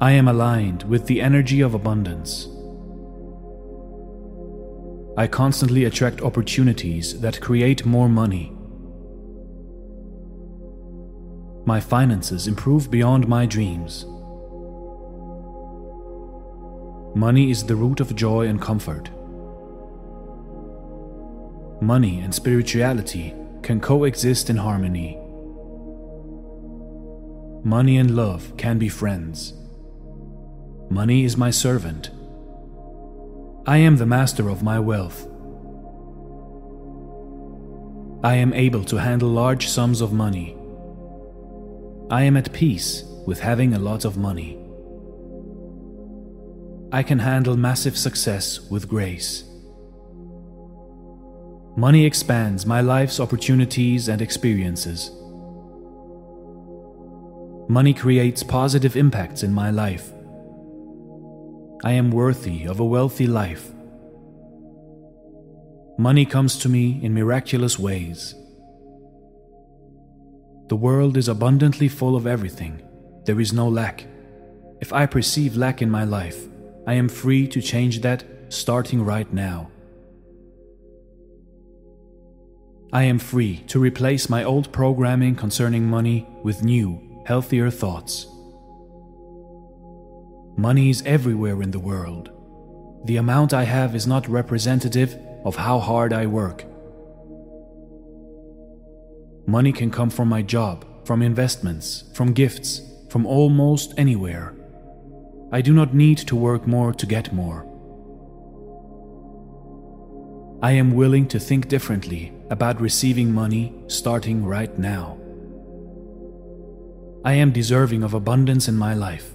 I am aligned with the energy of abundance. I constantly attract opportunities that create more money. My finances improve beyond my dreams. Money is the root of joy and comfort money and spirituality can coexist in harmony. Money and love can be friends. Money is my servant. I am the master of my wealth. I am able to handle large sums of money. I am at peace with having a lot of money. I can handle massive success with grace. Money expands my life's opportunities and experiences. Money creates positive impacts in my life. I am worthy of a wealthy life. Money comes to me in miraculous ways. The world is abundantly full of everything. There is no lack. If I perceive lack in my life, I am free to change that starting right now. I am free to replace my old programming concerning money with new, healthier thoughts. Money is everywhere in the world. The amount I have is not representative of how hard I work. Money can come from my job, from investments, from gifts, from almost anywhere. I do not need to work more to get more. I am willing to think differently about receiving money starting right now. I am deserving of abundance in my life.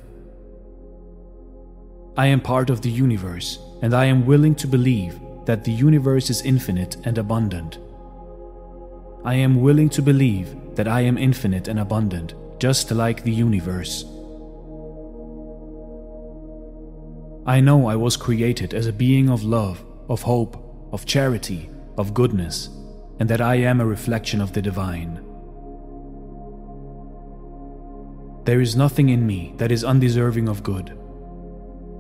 I am part of the universe, and I am willing to believe that the universe is infinite and abundant. I am willing to believe that I am infinite and abundant, just like the universe. I know I was created as a being of love, of hope, of charity, of goodness, and that I am a reflection of the divine. There is nothing in me that is undeserving of good.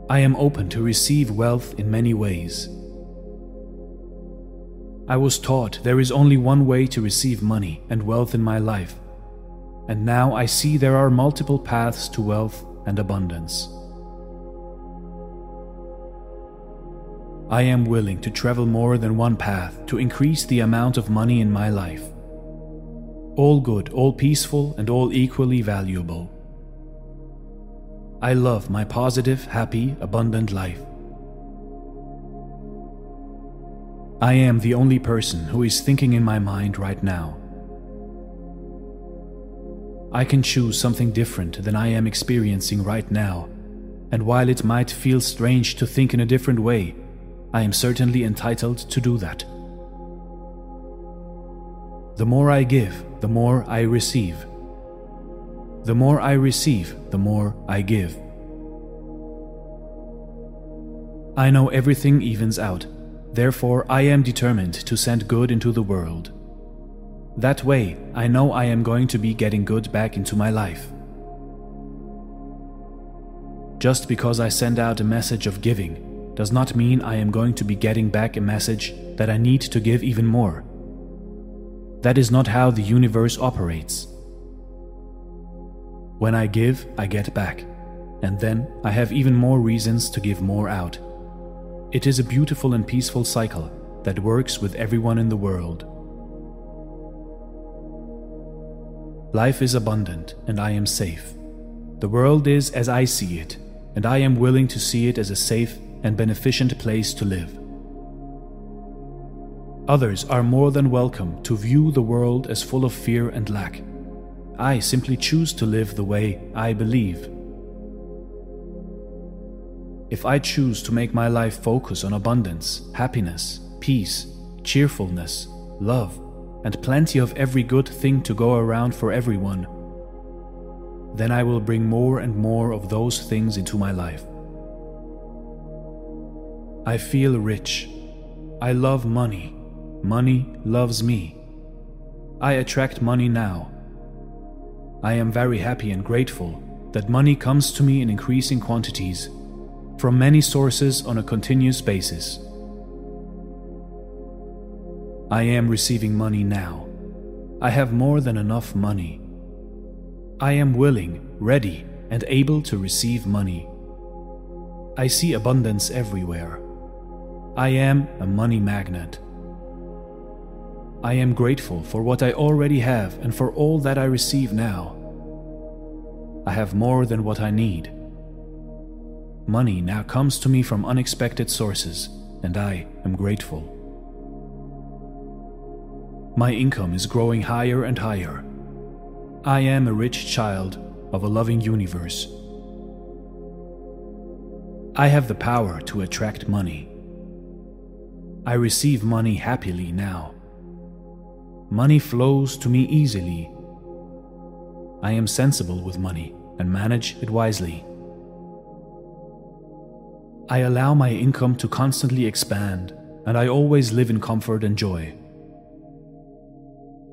I am open to receive wealth in many ways. I was taught there is only one way to receive money and wealth in my life, and now I see there are multiple paths to wealth and abundance. I am willing to travel more than one path to increase the amount of money in my life. All good, all peaceful, and all equally valuable. I love my positive, happy, abundant life. I am the only person who is thinking in my mind right now. I can choose something different than I am experiencing right now, and while it might feel strange to think in a different way, I am certainly entitled to do that. The more I give, the more I receive. The more I receive, the more I give. I know everything evens out, therefore, I am determined to send good into the world. That way, I know I am going to be getting good back into my life. Just because I send out a message of giving does not mean I am going to be getting back a message that I need to give even more. That is not how the universe operates. When I give, I get back, and then I have even more reasons to give more out. It is a beautiful and peaceful cycle that works with everyone in the world. Life is abundant, and I am safe. The world is as I see it, and I am willing to see it as a safe and beneficent place to live. Others are more than welcome to view the world as full of fear and lack. I simply choose to live the way I believe. If I choose to make my life focus on abundance, happiness, peace, cheerfulness, love, and plenty of every good thing to go around for everyone, then I will bring more and more of those things into my life. I feel rich. I love money. Money loves me. I attract money now. I am very happy and grateful that money comes to me in increasing quantities from many sources on a continuous basis. I am receiving money now. I have more than enough money. I am willing, ready, and able to receive money. I see abundance everywhere. I am a money magnet. I am grateful for what I already have and for all that I receive now. I have more than what I need. Money now comes to me from unexpected sources, and I am grateful. My income is growing higher and higher. I am a rich child of a loving universe. I have the power to attract money. I receive money happily now. Money flows to me easily. I am sensible with money and manage it wisely. I allow my income to constantly expand, and I always live in comfort and joy.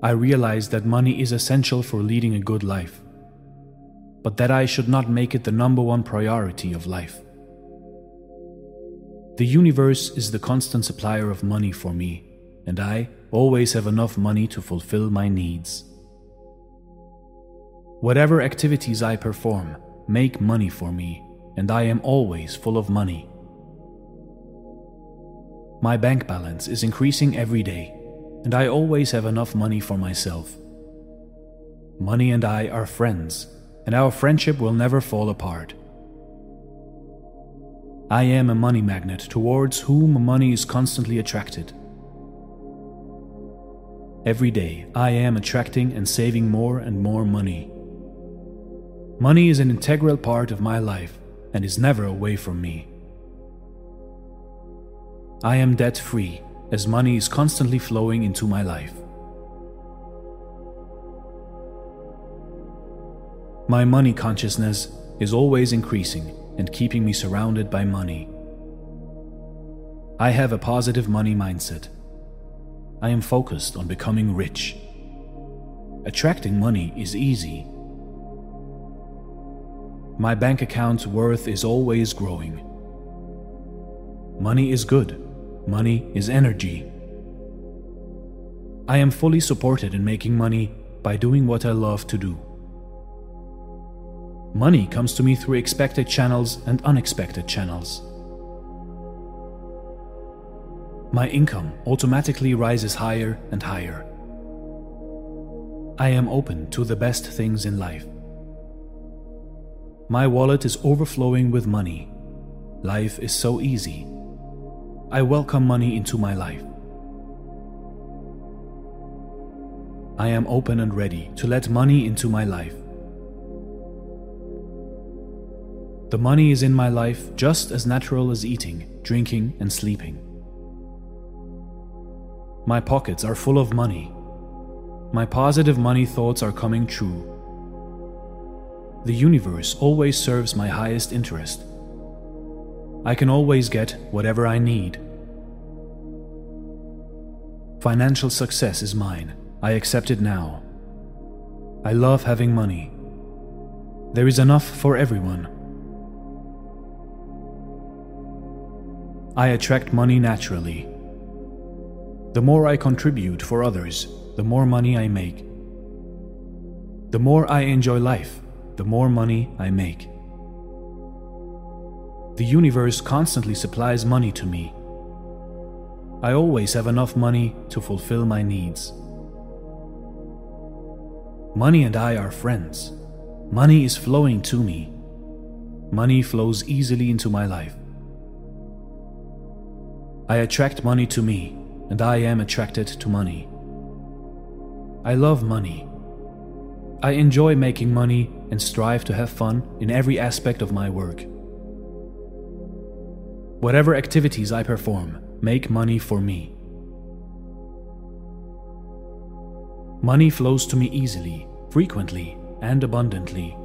I realize that money is essential for leading a good life, but that I should not make it the number one priority of life. The universe is the constant supplier of money for me, and I always have enough money to fulfill my needs. Whatever activities I perform make money for me, and I am always full of money. My bank balance is increasing every day, and I always have enough money for myself. Money and I are friends, and our friendship will never fall apart. I am a money magnet towards whom money is constantly attracted. Every day, I am attracting and saving more and more money. Money is an integral part of my life and is never away from me. I am debt free as money is constantly flowing into my life. My money consciousness is always increasing and keeping me surrounded by money. I have a positive money mindset. I am focused on becoming rich. Attracting money is easy. My bank account's worth is always growing. Money is good. Money is energy. I am fully supported in making money by doing what I love to do. Money comes to me through expected channels and unexpected channels. My income automatically rises higher and higher. I am open to the best things in life. My wallet is overflowing with money. Life is so easy. I welcome money into my life. I am open and ready to let money into my life. The money is in my life just as natural as eating, drinking, and sleeping. My pockets are full of money. My positive money thoughts are coming true. The universe always serves my highest interest. I can always get whatever I need. Financial success is mine. I accept it now. I love having money. There is enough for everyone. I attract money naturally. The more I contribute for others, the more money I make. The more I enjoy life, the more money I make. The universe constantly supplies money to me. I always have enough money to fulfill my needs. Money and I are friends. Money is flowing to me. Money flows easily into my life. I attract money to me, and I am attracted to money. I love money. I enjoy making money and strive to have fun in every aspect of my work. Whatever activities I perform make money for me. Money flows to me easily, frequently, and abundantly.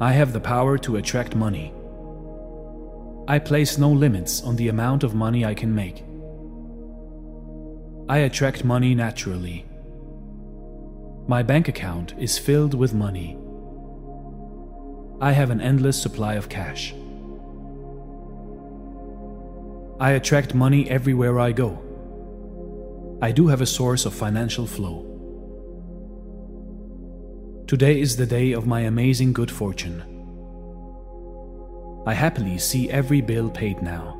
I have the power to attract money. I place no limits on the amount of money I can make. I attract money naturally. My bank account is filled with money. I have an endless supply of cash. I attract money everywhere I go. I do have a source of financial flow. Today is the day of my amazing good fortune. I happily see every bill paid now.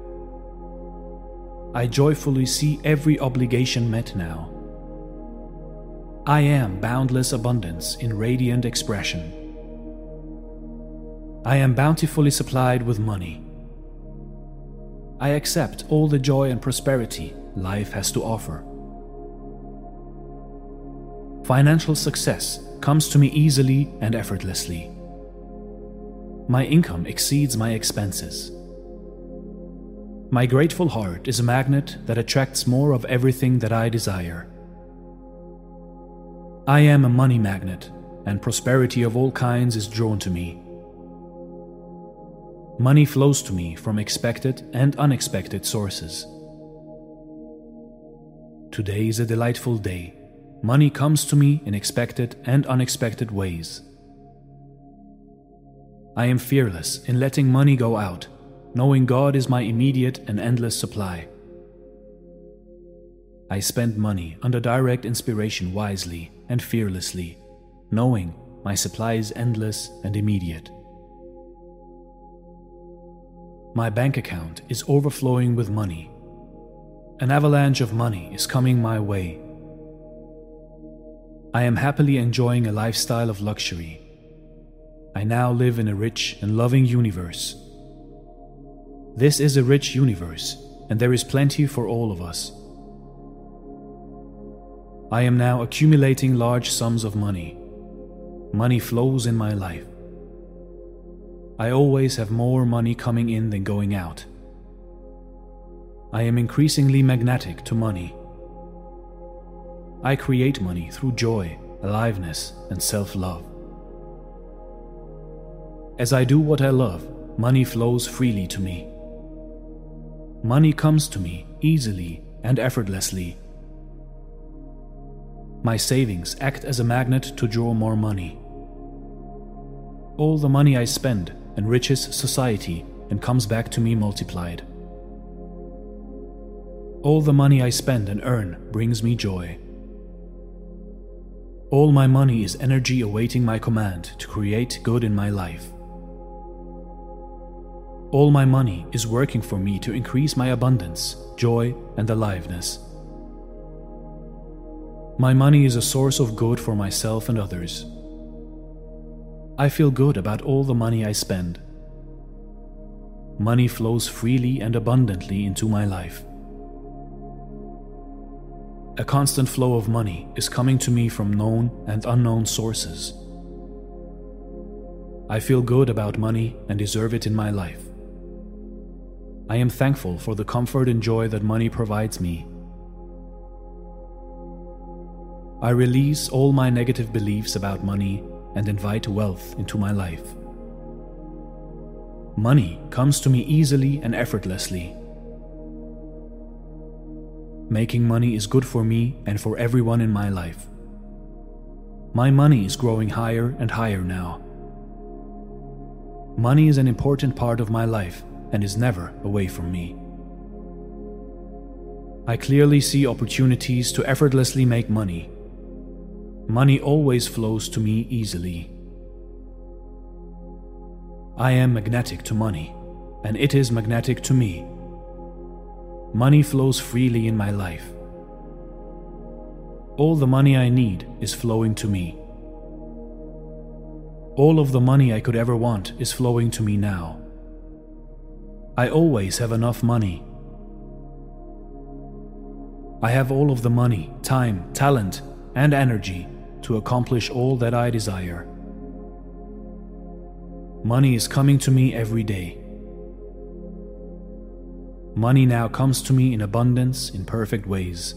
I joyfully see every obligation met now. I am boundless abundance in radiant expression. I am bountifully supplied with money. I accept all the joy and prosperity life has to offer. Financial success comes to me easily and effortlessly my income exceeds my expenses. My grateful heart is a magnet that attracts more of everything that I desire. I am a money magnet, and prosperity of all kinds is drawn to me. Money flows to me from expected and unexpected sources. Today is a delightful day. Money comes to me in expected and unexpected ways. I am fearless in letting money go out, knowing God is my immediate and endless supply. I spend money under direct inspiration wisely and fearlessly, knowing my supply is endless and immediate. My bank account is overflowing with money an avalanche of money is coming my way. I am happily enjoying a lifestyle of luxury. I now live in a rich and loving universe. This is a rich universe, and there is plenty for all of us. I am now accumulating large sums of money. Money flows in my life. I always have more money coming in than going out. I am increasingly magnetic to money. I create money through joy, aliveness, and self love. As I do what I love, money flows freely to me. Money comes to me easily and effortlessly. My savings act as a magnet to draw more money. All the money I spend enriches society and comes back to me multiplied. All the money I spend and earn brings me joy. All my money is energy awaiting my command to create good in my life. All my money is working for me to increase my abundance, joy, and aliveness. My money is a source of good for myself and others. I feel good about all the money I spend. Money flows freely and abundantly into my life. A constant flow of money is coming to me from known and unknown sources. I feel good about money and deserve it in my life. I am thankful for the comfort and joy that money provides me. I release all my negative beliefs about money and invite wealth into my life. Money comes to me easily and effortlessly. Making money is good for me and for everyone in my life. My money is growing higher and higher now. Money is an important part of my life and is never away from me. I clearly see opportunities to effortlessly make money. Money always flows to me easily. I am magnetic to money, and it is magnetic to me Money flows freely in my life. All the money I need is flowing to me. All of the money I could ever want is flowing to me now. I always have enough money. I have all of the money, time, talent, and energy to accomplish all that I desire. Money is coming to me every day. Money now comes to me in abundance in perfect ways.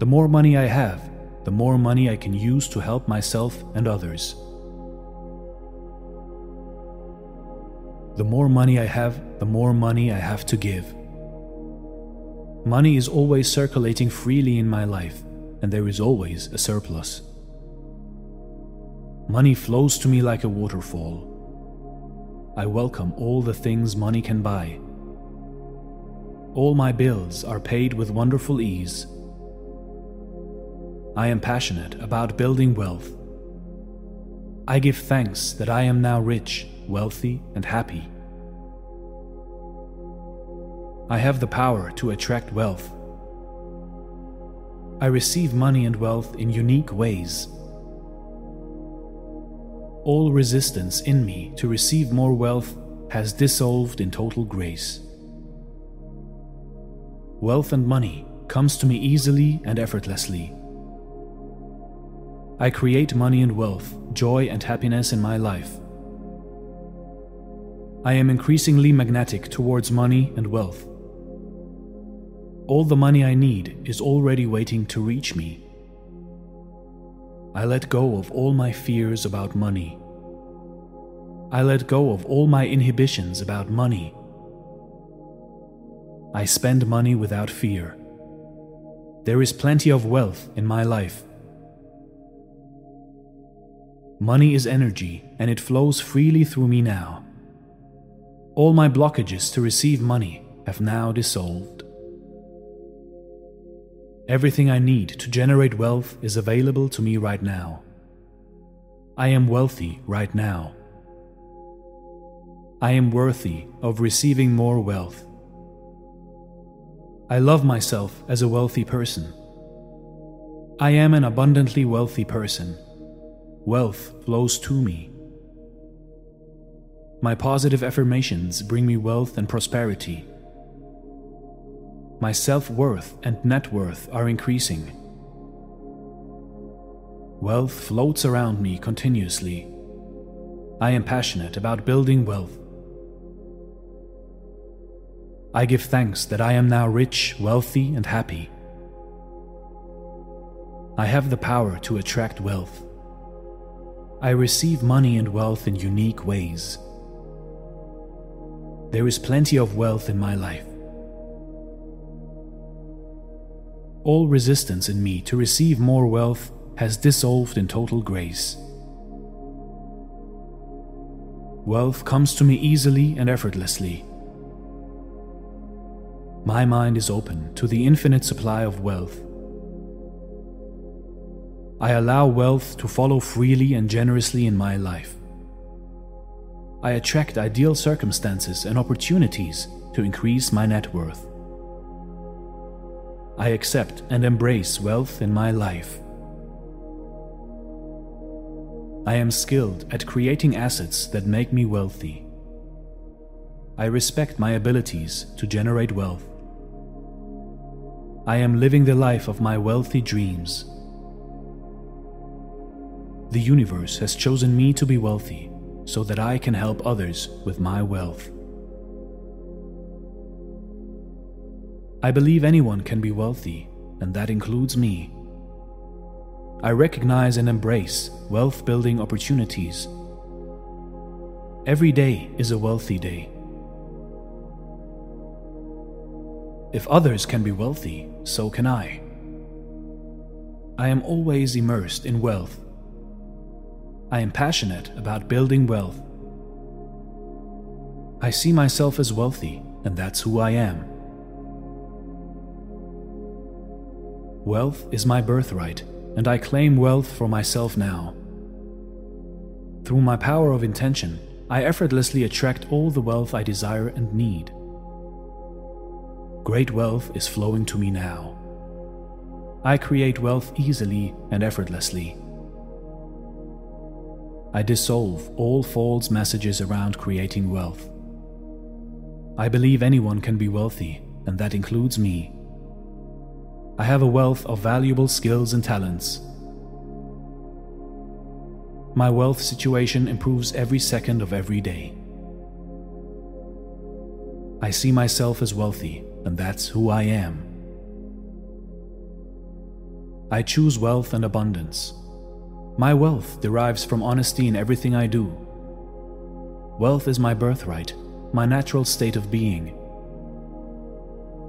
The more money I have, the more money I can use to help myself and others. The more money I have, the more money I have to give. Money is always circulating freely in my life, and there is always a surplus. Money flows to me like a waterfall. I welcome all the things money can buy all my bills are paid with wonderful ease. I am passionate about building wealth. I give thanks that I am now rich, wealthy, and happy. I have the power to attract wealth. I receive money and wealth in unique ways. All resistance in me to receive more wealth has dissolved in total grace wealth and money comes to me easily and effortlessly. I create money and wealth, joy and happiness in my life. I am increasingly magnetic towards money and wealth. All the money I need is already waiting to reach me. I let go of all my fears about money. I let go of all my inhibitions about money. I spend money without fear. There is plenty of wealth in my life. Money is energy and it flows freely through me now. All my blockages to receive money have now dissolved. Everything I need to generate wealth is available to me right now. I am wealthy right now. I am worthy of receiving more wealth. I love myself as a wealthy person. I am an abundantly wealthy person. Wealth flows to me. My positive affirmations bring me wealth and prosperity. My self worth and net worth are increasing. Wealth floats around me continuously. I am passionate about building wealth. I give thanks that I am now rich, wealthy, and happy. I have the power to attract wealth. I receive money and wealth in unique ways. There is plenty of wealth in my life. All resistance in me to receive more wealth has dissolved in total grace. Wealth comes to me easily and effortlessly. My mind is open to the infinite supply of wealth. I allow wealth to follow freely and generously in my life. I attract ideal circumstances and opportunities to increase my net worth. I accept and embrace wealth in my life. I am skilled at creating assets that make me wealthy. I respect my abilities to generate wealth. I am living the life of my wealthy dreams. The universe has chosen me to be wealthy so that I can help others with my wealth. I believe anyone can be wealthy, and that includes me. I recognize and embrace wealth building opportunities. Every day is a wealthy day. If others can be wealthy, so can I. I am always immersed in wealth. I am passionate about building wealth. I see myself as wealthy, and that's who I am. Wealth is my birthright, and I claim wealth for myself now. Through my power of intention, I effortlessly attract all the wealth I desire and need. Great wealth is flowing to me now. I create wealth easily and effortlessly. I dissolve all false messages around creating wealth. I believe anyone can be wealthy, and that includes me. I have a wealth of valuable skills and talents. My wealth situation improves every second of every day. I see myself as wealthy, and that's who I am. I choose wealth and abundance. My wealth derives from honesty in everything I do. Wealth is my birthright, my natural state of being.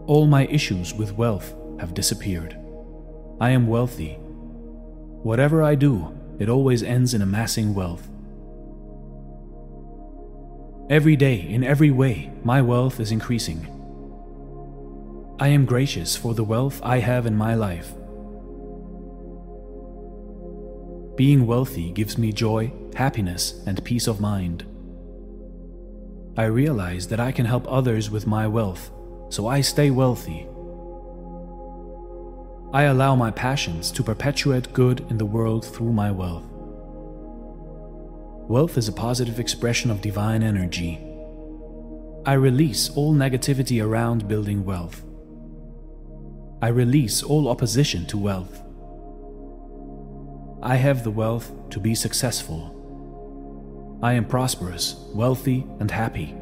All my issues with wealth have disappeared. I am wealthy. Whatever I do, it always ends in amassing wealth. Every day, in every way, my wealth is increasing. I am gracious for the wealth I have in my life. Being wealthy gives me joy, happiness, and peace of mind. I realize that I can help others with my wealth, so I stay wealthy I allow my passions to perpetuate good in the world through my wealth. Wealth is a positive expression of divine energy. I release all negativity around building wealth. I release all opposition to wealth. I have the wealth to be successful. I am prosperous, wealthy, and happy.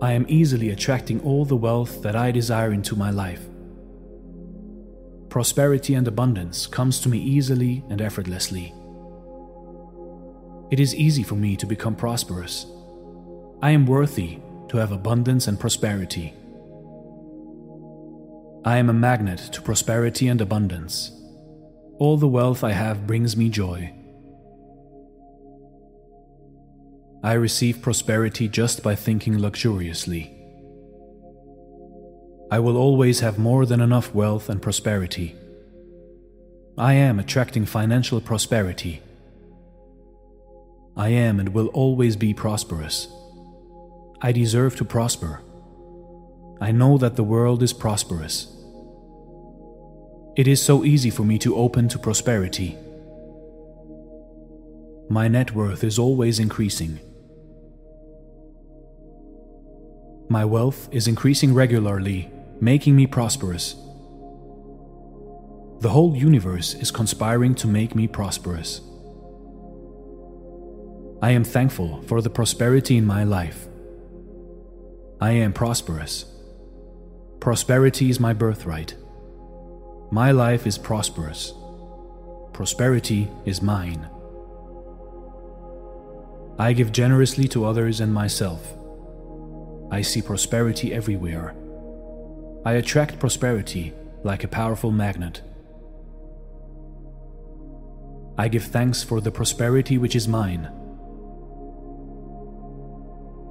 I am easily attracting all the wealth that I desire into my life. Prosperity and abundance comes to me easily and effortlessly. It is easy for me to become prosperous. I am worthy to have abundance and prosperity. I am a magnet to prosperity and abundance. All the wealth I have brings me joy. I receive prosperity just by thinking luxuriously. I will always have more than enough wealth and prosperity. I am attracting financial prosperity. I am and will always be prosperous. I deserve to prosper. I know that the world is prosperous. It is so easy for me to open to prosperity. My net worth is always increasing. My wealth is increasing regularly, making me prosperous. The whole universe is conspiring to make me prosperous. I am thankful for the prosperity in my life. I am prosperous. Prosperity is my birthright. My life is prosperous. Prosperity is mine. I give generously to others and myself. I see prosperity everywhere. I attract prosperity like a powerful magnet. I give thanks for the prosperity which is mine.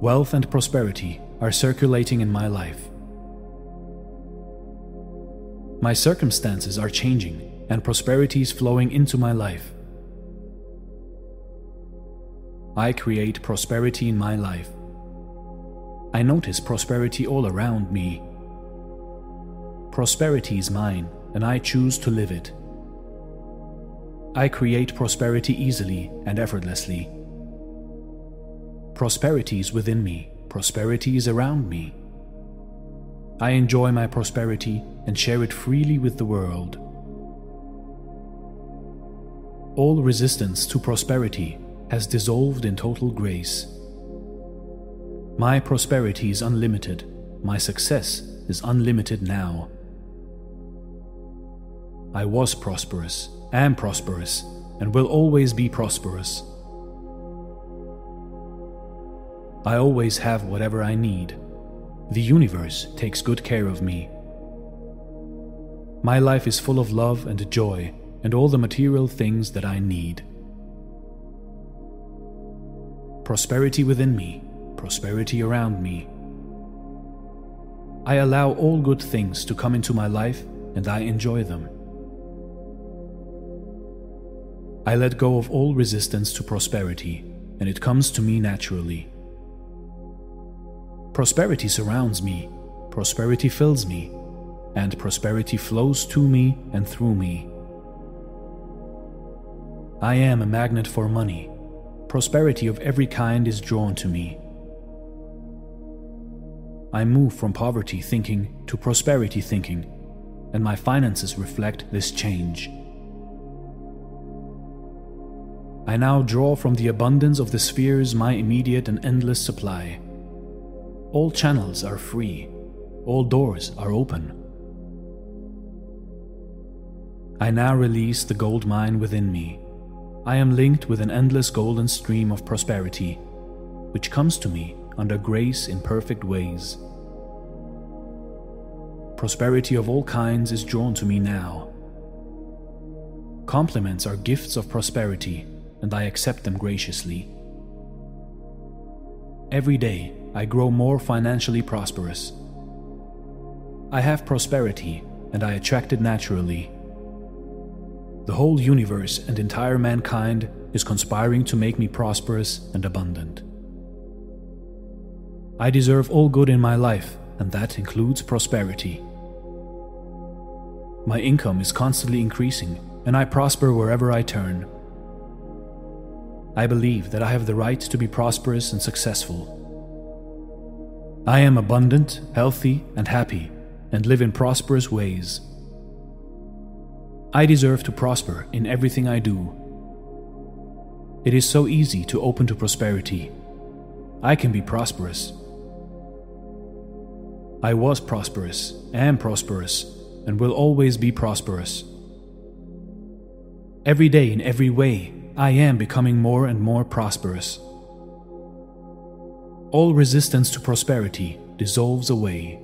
Wealth and prosperity are circulating in my life. My circumstances are changing and prosperity is flowing into my life. I create prosperity in my life. I notice prosperity all around me. Prosperity is mine, and I choose to live it. I create prosperity easily and effortlessly. Prosperity is within me, prosperity is around me. I enjoy my prosperity and share it freely with the world. All resistance to prosperity has dissolved in total grace. My prosperity is unlimited. My success is unlimited now. I was prosperous, am prosperous, and will always be prosperous. I always have whatever I need. The universe takes good care of me. My life is full of love and joy and all the material things that I need. Prosperity within me prosperity around me. I allow all good things to come into my life and I enjoy them. I let go of all resistance to prosperity and it comes to me naturally. Prosperity surrounds me, prosperity fills me, and prosperity flows to me and through me. I am a magnet for money. Prosperity of every kind is drawn to me. I move from poverty thinking to prosperity thinking, and my finances reflect this change. I now draw from the abundance of the spheres my immediate and endless supply. All channels are free, all doors are open. I now release the gold mine within me. I am linked with an endless golden stream of prosperity, which comes to me under grace in perfect ways. Prosperity of all kinds is drawn to me now. Compliments are gifts of prosperity, and I accept them graciously. Every day, I grow more financially prosperous. I have prosperity, and I attract it naturally. The whole universe and entire mankind is conspiring to make me prosperous and abundant. I deserve all good in my life, and that includes prosperity. My income is constantly increasing, and I prosper wherever I turn. I believe that I have the right to be prosperous and successful. I am abundant, healthy, and happy, and live in prosperous ways. I deserve to prosper in everything I do. It is so easy to open to prosperity. I can be prosperous. I was prosperous, am prosperous, and will always be prosperous. Every day, in every way, I am becoming more and more prosperous. All resistance to prosperity dissolves away.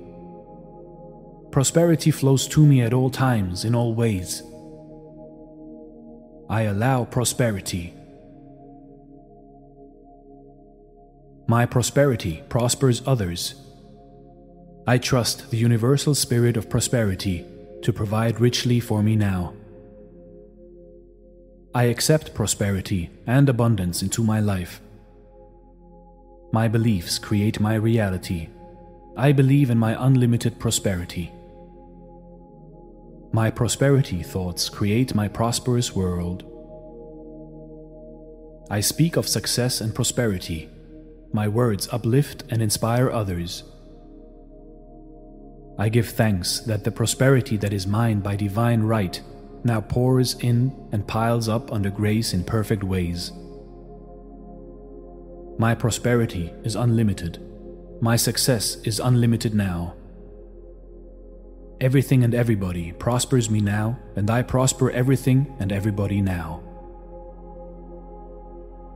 Prosperity flows to me at all times, in all ways. I allow prosperity My prosperity prospers others. I trust the universal spirit of prosperity to provide richly for me now. I accept prosperity and abundance into my life. My beliefs create my reality. I believe in my unlimited prosperity. My prosperity thoughts create my prosperous world. I speak of success and prosperity my words uplift and inspire others. I give thanks that the prosperity that is mine by divine right now pours in and piles up under grace in perfect ways. My prosperity is unlimited. My success is unlimited now. Everything and everybody prospers me now, and I prosper everything and everybody now.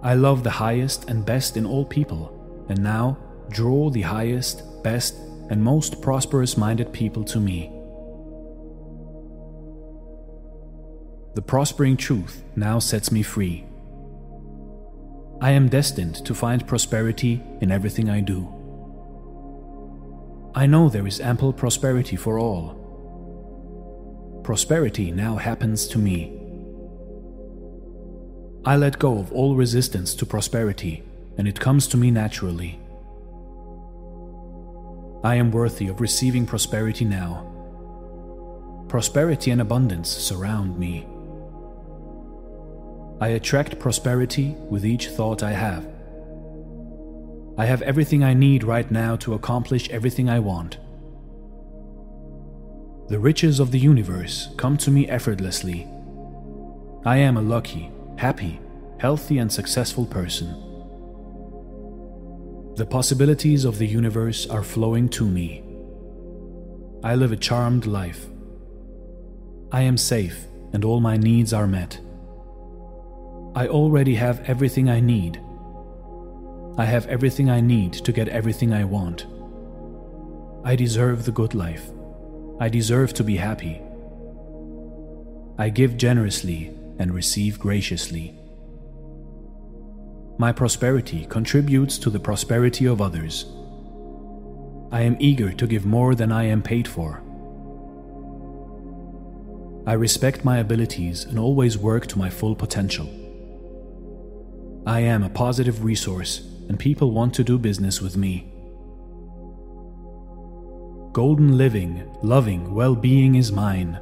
I love the highest and best in all people, and now draw the highest, best, and most prosperous minded people to me. The prospering truth now sets me free. I am destined to find prosperity in everything I do. I know there is ample prosperity for all. Prosperity now happens to me. I let go of all resistance to prosperity, and it comes to me naturally. I am worthy of receiving prosperity now. Prosperity and abundance surround me. I attract prosperity with each thought I have. I have everything I need right now to accomplish everything I want. The riches of the universe come to me effortlessly. I am a lucky, happy, healthy, and successful person. The possibilities of the universe are flowing to me. I live a charmed life. I am safe, and all my needs are met. I already have everything I need. I have everything I need to get everything I want. I deserve the good life. I deserve to be happy. I give generously and receive graciously. My prosperity contributes to the prosperity of others. I am eager to give more than I am paid for. I respect my abilities and always work to my full potential. I am a positive resource and people want to do business with me. Golden living, loving well being is mine.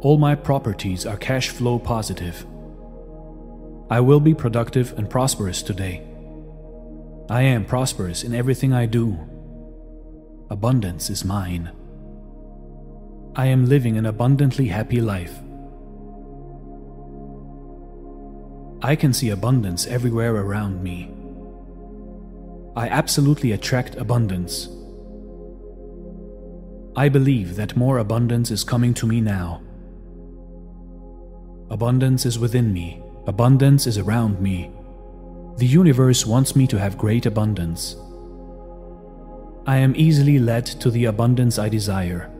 All my properties are cash flow positive. I will be productive and prosperous today. I am prosperous in everything I do. Abundance is mine. I am living an abundantly happy life. I can see abundance everywhere around me. I absolutely attract abundance. I believe that more abundance is coming to me now. Abundance is within me, abundance is around me. The universe wants me to have great abundance. I am easily led to the abundance I desire.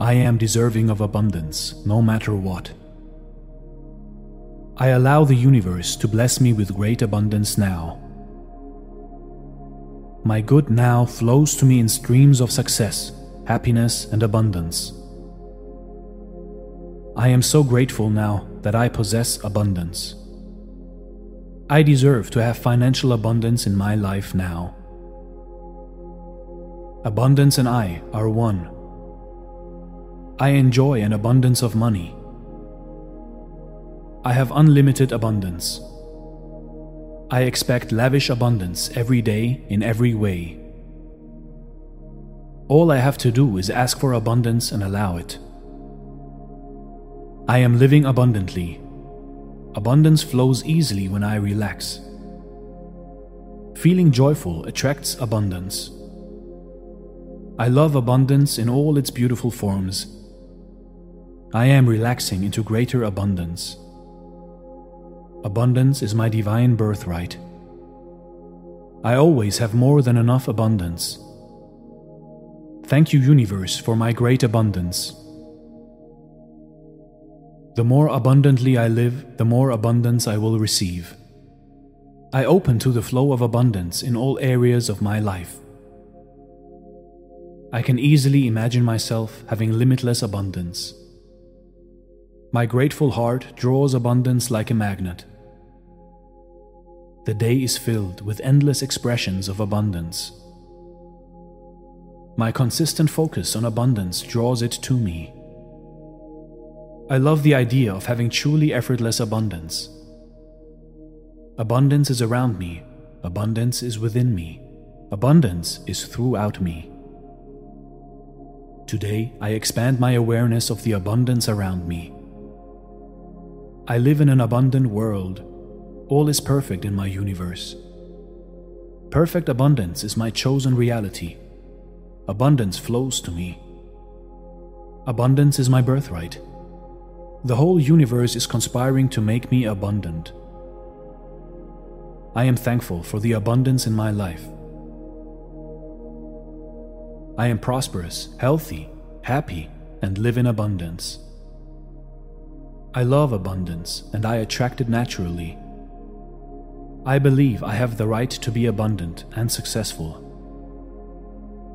I am deserving of abundance, no matter what. I allow the universe to bless me with great abundance now. My good now flows to me in streams of success, happiness, and abundance. I am so grateful now that I possess abundance. I deserve to have financial abundance in my life now. Abundance and I are one. I enjoy an abundance of money. I have unlimited abundance. I expect lavish abundance every day in every way. All I have to do is ask for abundance and allow it. I am living abundantly. Abundance flows easily when I relax. Feeling joyful attracts abundance. I love abundance in all its beautiful forms. I am relaxing into greater abundance. Abundance is my divine birthright. I always have more than enough abundance. Thank you, universe, for my great abundance. The more abundantly I live, the more abundance I will receive. I open to the flow of abundance in all areas of my life. I can easily imagine myself having limitless abundance. My grateful heart draws abundance like a magnet. The day is filled with endless expressions of abundance. My consistent focus on abundance draws it to me. I love the idea of having truly effortless abundance. Abundance is around me. Abundance is within me. Abundance is throughout me. Today, I expand my awareness of the abundance around me. I live in an abundant world. All is perfect in my universe. Perfect abundance is my chosen reality. Abundance flows to me. Abundance is my birthright. The whole universe is conspiring to make me abundant. I am thankful for the abundance in my life. I am prosperous, healthy, happy, and live in abundance. I love abundance and I attract it naturally. I believe I have the right to be abundant and successful.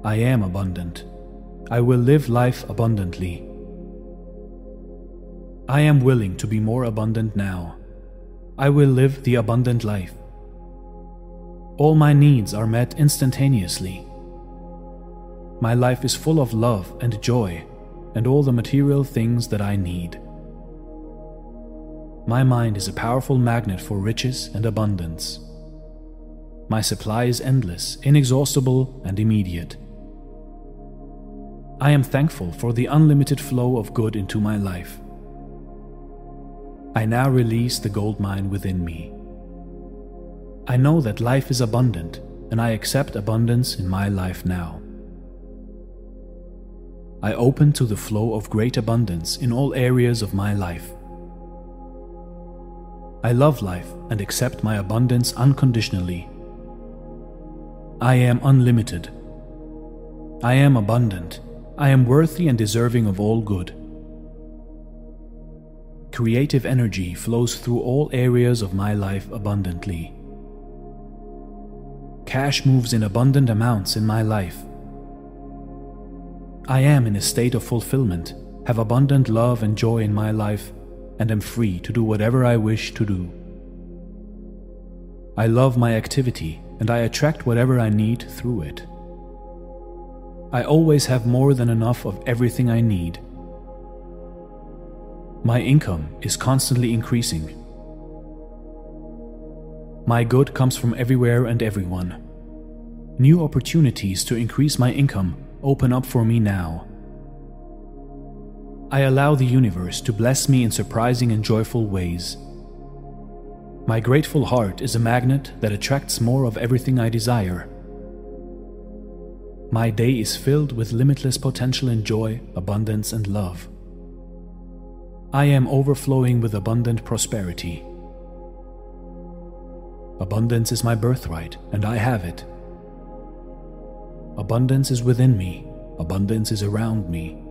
I am abundant. I will live life abundantly. I am willing to be more abundant now. I will live the abundant life. All my needs are met instantaneously. My life is full of love and joy and all the material things that I need. My mind is a powerful magnet for riches and abundance. My supply is endless, inexhaustible, and immediate. I am thankful for the unlimited flow of good into my life. I now release the gold mine within me. I know that life is abundant, and I accept abundance in my life now. I open to the flow of great abundance in all areas of my life. I love life and accept my abundance unconditionally. I am unlimited. I am abundant. I am worthy and deserving of all good. Creative energy flows through all areas of my life abundantly. Cash moves in abundant amounts in my life. I am in a state of fulfillment, have abundant love and joy in my life, and am free to do whatever I wish to do. I love my activity and I attract whatever I need through it. I always have more than enough of everything I need. My income is constantly increasing. My good comes from everywhere and everyone. New opportunities to increase my income open up for me now. I allow the universe to bless me in surprising and joyful ways. My grateful heart is a magnet that attracts more of everything I desire. My day is filled with limitless potential in joy, abundance, and love. I am overflowing with abundant prosperity. Abundance is my birthright, and I have it. Abundance is within me, abundance is around me.